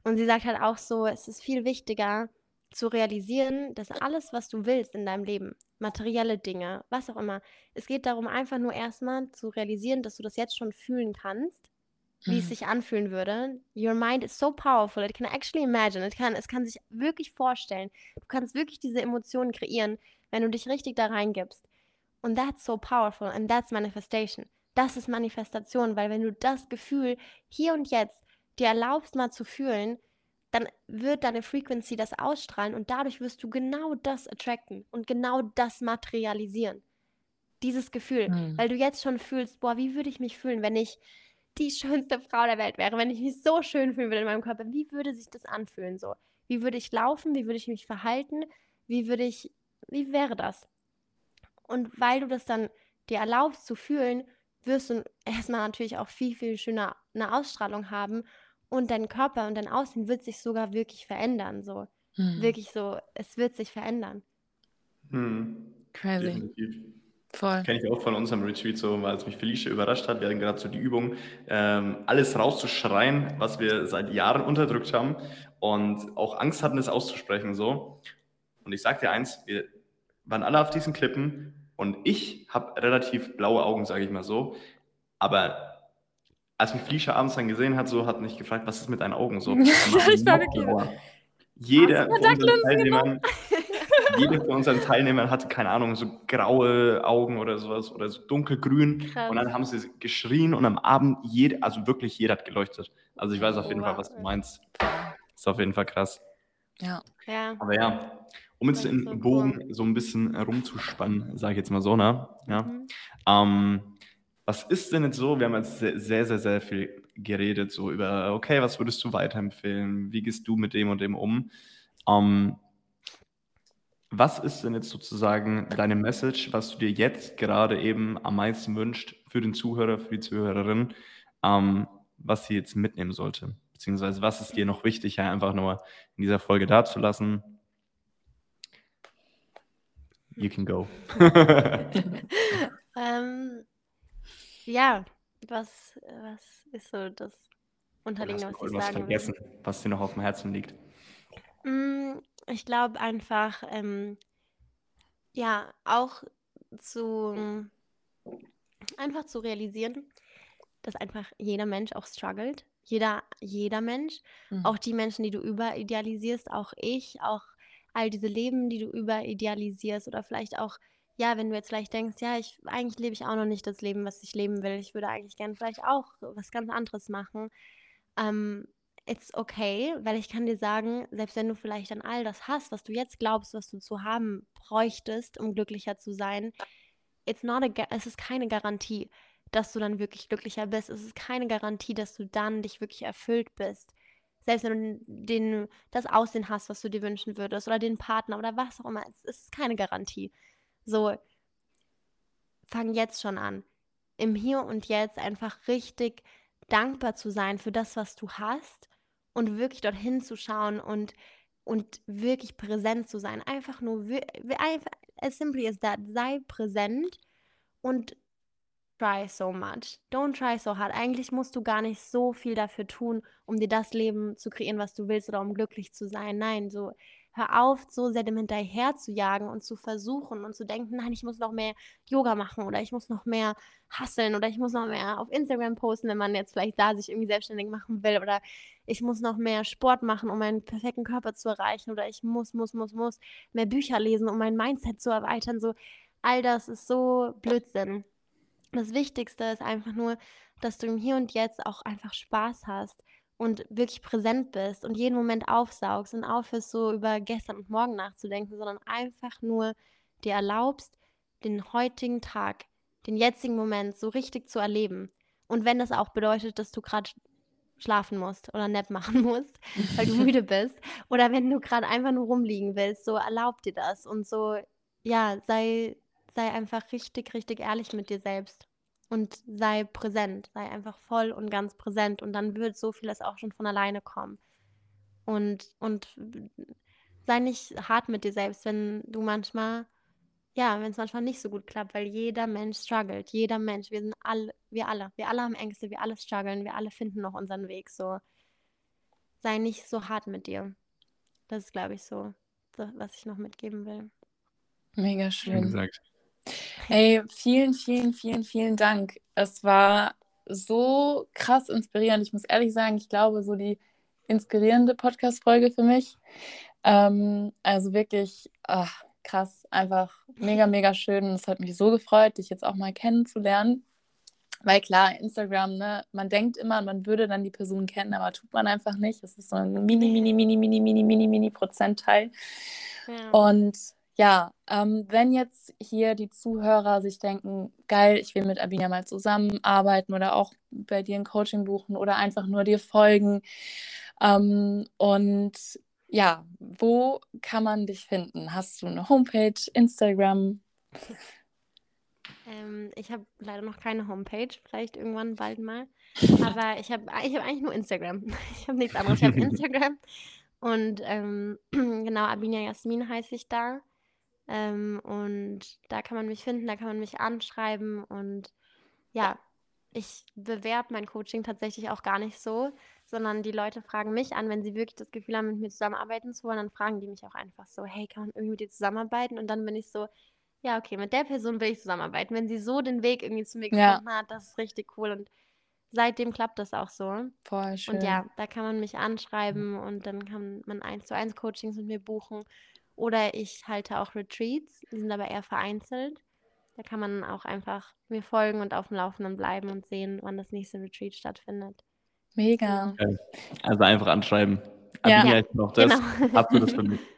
Und sie sagt halt auch so, es ist viel wichtiger zu realisieren, dass alles, was du willst in deinem Leben, materielle Dinge, was auch immer, es geht darum, einfach nur erstmal zu realisieren, dass du das jetzt schon fühlen kannst, wie es mhm. sich anfühlen würde. Your mind is so powerful, it can actually imagine, it can, es kann sich wirklich vorstellen. Du kannst wirklich diese Emotionen kreieren, wenn du dich richtig da reingibst. Und that's so powerful and that's manifestation. Das ist Manifestation, weil wenn du das Gefühl hier und jetzt dir erlaubst mal zu fühlen, dann wird deine Frequency das ausstrahlen und dadurch wirst du genau das attracten und genau das materialisieren. Dieses Gefühl, mhm. weil du jetzt schon fühlst, boah, wie würde ich mich fühlen, wenn ich die schönste Frau der Welt wäre, wenn ich mich so schön fühlen würde in meinem Körper, wie würde sich das anfühlen so? Wie würde ich laufen? Wie würde ich mich verhalten? Wie würde ich, wie wäre das? Und weil du das dann dir erlaubst zu fühlen, wirst du erstmal natürlich auch viel, viel schöner eine Ausstrahlung haben und dein Körper und dein Aussehen wird sich sogar wirklich verändern. So. Hm. Wirklich so, es wird sich verändern. Hm. Crazy. Definitiv. Voll. Kenne ich auch von unserem Retreat so, weil es mich Felicia überrascht hat. Wir hatten gerade so die Übung, ähm, alles rauszuschreien, was wir seit Jahren unterdrückt haben und auch Angst hatten, es auszusprechen. so. Und ich sag dir eins, wir waren alle auf diesen Klippen und ich habe relativ blaue Augen, sage ich mal so. Aber als mich Felicia abends dann gesehen hat, so hat mich gefragt, was ist mit deinen Augen so? ich war wirklich. Jeder von unseren Teilnehmern, jeder von unseren Teilnehmern hatte, keine Ahnung, so graue Augen oder sowas oder so dunkelgrün. Krass. Und dann haben sie geschrien und am Abend, jeder, also wirklich jeder hat geleuchtet. Also ich weiß auf jeden oh, Fall, was du meinst. Ist auf jeden Fall krass. Ja. ja. Aber ja, um jetzt den so Bogen cool. so ein bisschen rumzuspannen, sage ich jetzt mal so, ne? Ja. Mhm. Ähm, was ist denn jetzt so? Wir haben jetzt sehr, sehr, sehr, sehr viel geredet, so über, okay, was würdest du weiterempfehlen? Wie gehst du mit dem und dem um? Ähm, was ist denn jetzt sozusagen deine Message, was du dir jetzt gerade eben am meisten wünscht für den Zuhörer, für die Zuhörerin, ähm, was sie jetzt mitnehmen sollte? Beziehungsweise was ist dir noch wichtig, ja, einfach nur in dieser Folge dazulassen? You can go. ähm, ja, was, was ist so das Unterliegende, was ich sagen vergessen, will? was dir noch auf dem Herzen liegt? Mm, ich glaube einfach, ähm, ja, auch zu einfach zu realisieren, dass einfach jeder Mensch auch struggelt. Jeder, jeder Mensch. Mhm. Auch die Menschen, die du überidealisierst, auch ich, auch all diese Leben, die du überidealisierst oder vielleicht auch, ja, wenn du jetzt vielleicht denkst, ja, ich eigentlich lebe ich auch noch nicht das Leben, was ich leben will. Ich würde eigentlich gerne vielleicht auch was ganz anderes machen. Ähm, it's okay, weil ich kann dir sagen, selbst wenn du vielleicht dann all das hast, was du jetzt glaubst, was du zu haben bräuchtest, um glücklicher zu sein, it's not a, es ist keine Garantie, dass du dann wirklich glücklicher bist. Es ist keine Garantie, dass du dann dich wirklich erfüllt bist. Selbst wenn du den, das Aussehen hast, was du dir wünschen würdest, oder den Partner oder was auch immer, es ist keine Garantie. So, fang jetzt schon an. Im Hier und Jetzt einfach richtig dankbar zu sein für das, was du hast und wirklich dorthin zu schauen und, und wirklich präsent zu sein. Einfach nur, as simply as that, sei präsent und try so much. Don't try so hard. Eigentlich musst du gar nicht so viel dafür tun, um dir das Leben zu kreieren, was du willst oder um glücklich zu sein. Nein, so hör auf, so sehr dem hinterher zu jagen und zu versuchen und zu denken, nein, ich muss noch mehr Yoga machen oder ich muss noch mehr hasseln oder ich muss noch mehr auf Instagram posten, wenn man jetzt vielleicht da sich irgendwie selbstständig machen will oder ich muss noch mehr Sport machen, um meinen perfekten Körper zu erreichen oder ich muss, muss, muss, muss mehr Bücher lesen, um mein Mindset zu erweitern. So, all das ist so Blödsinn. Das Wichtigste ist einfach nur, dass du im Hier und Jetzt auch einfach Spaß hast und wirklich präsent bist und jeden Moment aufsaugst und aufhörst, so über gestern und morgen nachzudenken, sondern einfach nur dir erlaubst, den heutigen Tag, den jetzigen Moment so richtig zu erleben. Und wenn das auch bedeutet, dass du gerade schlafen musst oder Nap machen musst, weil du müde bist, oder wenn du gerade einfach nur rumliegen willst, so erlaub dir das und so, ja, sei, sei einfach richtig, richtig ehrlich mit dir selbst und sei präsent, sei einfach voll und ganz präsent und dann wird so vieles auch schon von alleine kommen. Und, und sei nicht hart mit dir selbst, wenn du manchmal, ja, wenn es manchmal nicht so gut klappt, weil jeder Mensch struggelt, jeder Mensch, wir sind alle, wir alle, wir alle haben Ängste, wir alle strugglen, wir alle finden noch unseren Weg, so. Sei nicht so hart mit dir. Das ist, glaube ich, so, was ich noch mitgeben will. Mega schön. Wie gesagt. Hey, vielen, vielen, vielen, vielen Dank. Es war so krass inspirierend. Ich muss ehrlich sagen, ich glaube, so die inspirierende Podcast-Folge für mich. Ähm, also wirklich ach, krass, einfach mega, mega schön. Es hat mich so gefreut, dich jetzt auch mal kennenzulernen. Weil klar, Instagram, ne, man denkt immer, man würde dann die Person kennen, aber tut man einfach nicht. Es ist so ein mini, mini, mini, mini, mini, mini, mini Prozentteil. Ja. Und ja, ähm, wenn jetzt hier die Zuhörer sich denken, geil, ich will mit Abina mal zusammenarbeiten oder auch bei dir ein Coaching buchen oder einfach nur dir folgen. Ähm, und ja, wo kann man dich finden? Hast du eine Homepage, Instagram? Ähm, ich habe leider noch keine Homepage, vielleicht irgendwann bald mal. Aber ich habe ich hab eigentlich nur Instagram. Ich habe nichts anderes. Ich habe Instagram. Und ähm, genau, Abina Jasmin heiße ich da. Ähm, und da kann man mich finden, da kann man mich anschreiben und ja, ich bewerbe mein Coaching tatsächlich auch gar nicht so, sondern die Leute fragen mich an, wenn sie wirklich das Gefühl haben, mit mir zusammenarbeiten zu wollen, dann fragen die mich auch einfach so, hey, kann man irgendwie mit dir zusammenarbeiten? Und dann bin ich so, ja, okay, mit der Person will ich zusammenarbeiten. Wenn sie so den Weg irgendwie zu mir gefunden ja. hat, das ist richtig cool und seitdem klappt das auch so. Voll schön. Und ja, da kann man mich anschreiben und dann kann man eins zu eins Coachings mit mir buchen. Oder ich halte auch Retreats, die sind aber eher vereinzelt. Da kann man auch einfach mir folgen und auf dem Laufenden bleiben und sehen, wann das nächste Retreat stattfindet. Mega. Also einfach anschreiben. Ja, ja noch das. Genau. Habt ihr das für mich?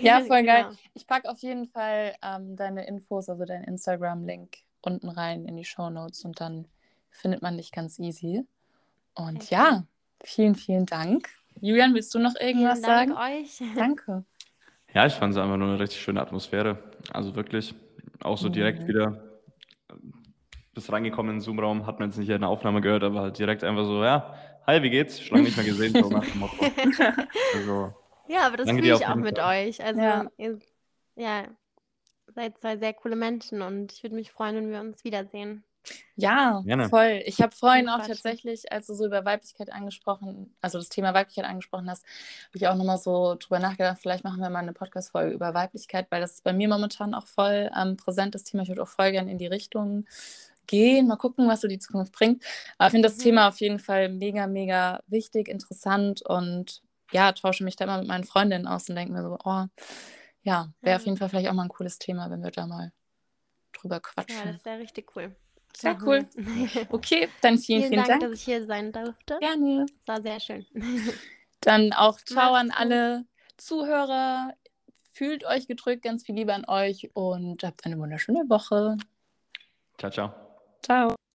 Ja, voll geil. Genau. Ich packe auf jeden Fall ähm, deine Infos, also deinen Instagram-Link unten rein in die Show Notes und dann findet man dich ganz easy. Und okay. ja, vielen, vielen Dank. Julian, willst du noch irgendwas vielen Dank sagen? euch. Danke. Ja, ich fand es einfach nur eine richtig schöne Atmosphäre. Also wirklich, auch so direkt mhm. wieder bis reingekommen in den Zoom-Raum, hat man jetzt nicht in der Aufnahme gehört, aber halt direkt einfach so, ja, hi, wie geht's? Schon lange nicht mehr gesehen, so nach dem Motto. Also, ja, aber das fühle ich auch mit Fall. euch. Also, ja. ihr ja, seid zwei sehr coole Menschen und ich würde mich freuen, wenn wir uns wiedersehen. Ja, Gerne. voll. Ich habe vorhin auch tatsächlich, als du so über Weiblichkeit angesprochen, also das Thema Weiblichkeit angesprochen hast, habe ich auch nochmal so drüber nachgedacht, vielleicht machen wir mal eine Podcast-Folge über Weiblichkeit, weil das ist bei mir momentan auch voll ähm, präsentes Thema. Ich würde auch voll gerne in die Richtung gehen, mal gucken, was so die Zukunft bringt. Aber ich finde das mhm. Thema auf jeden Fall mega, mega wichtig, interessant und ja, tausche mich da immer mit meinen Freundinnen aus und denke mir so, oh, ja, wäre auf jeden Fall vielleicht auch mal ein cooles Thema, wenn wir da mal drüber quatschen. Ja, das wäre richtig cool. Sehr mhm. cool. Okay, dann vielen, vielen, vielen Dank, Dank, dass ich hier sein durfte. Gerne. Das war sehr schön. Dann auch ciao an alle Zuhörer. Fühlt euch gedrückt, ganz viel Liebe an euch und habt eine wunderschöne Woche. Ciao, ciao. Ciao.